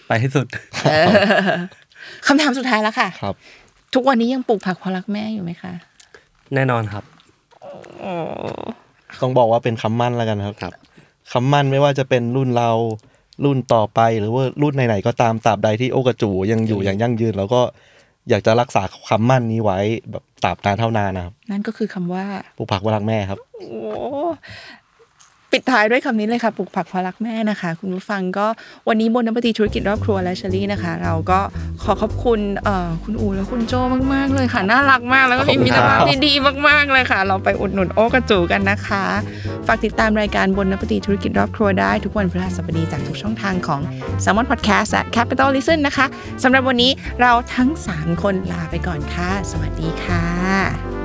ไปให้สุดเออคำถามสุดท้ายแล้วค่ะ ครับ ทุกวันนี้ยังปลูกผักเพราะรักแม่อยู่ไหมคะ แน่นอนครับต้องบอกว่าเป็นคำมั่นแล้วกันครับ ครับคำมั่นไม่ว่าจะเป็นรุ่นเรารุ่นต่อไปหรือว่ารุ่นไหนๆก็ตามตราบใดที่โอกระจูยังอยู่อย่างยั่งยืน แล้วก็อยากจะรักษาคำมั่นนี้ไว้แบบตราบนานเท่านานนะครับ นั่นก็คือคำว่าปลูกผักว่ารักแม่ครับ โอ้ ปิดท้ายด้วยคำนี้เลยค่ะปลูกผักเพราะรักแม่นะคะ คุณผู้ฟังก็วันนี้บนน้ำปฏิธุรกิจรอบครัวและเชอรี่นะคะ เราก็ขอขอบคุณเอ่อคุณอูและคุณโจมากๆเลยค่ะ น่ารักมากแล้วก็มีมิตรภาพที่ดีมากๆเลยค่ะ เราไปอุดหนุนโอกระจูกันนะคะ ฝากติดตามรายการบนน้ำปฏิธุรกิจรอบครัวได้ทุกวันพฤหัสบดีจากทุกช่องทางของ s ซ l m o n Podcast และ Capital Listen นะคะสำหรับวันนี้เราทั้ง 3 คนลาไปก่อนค่ะ สวัสดีค่ะ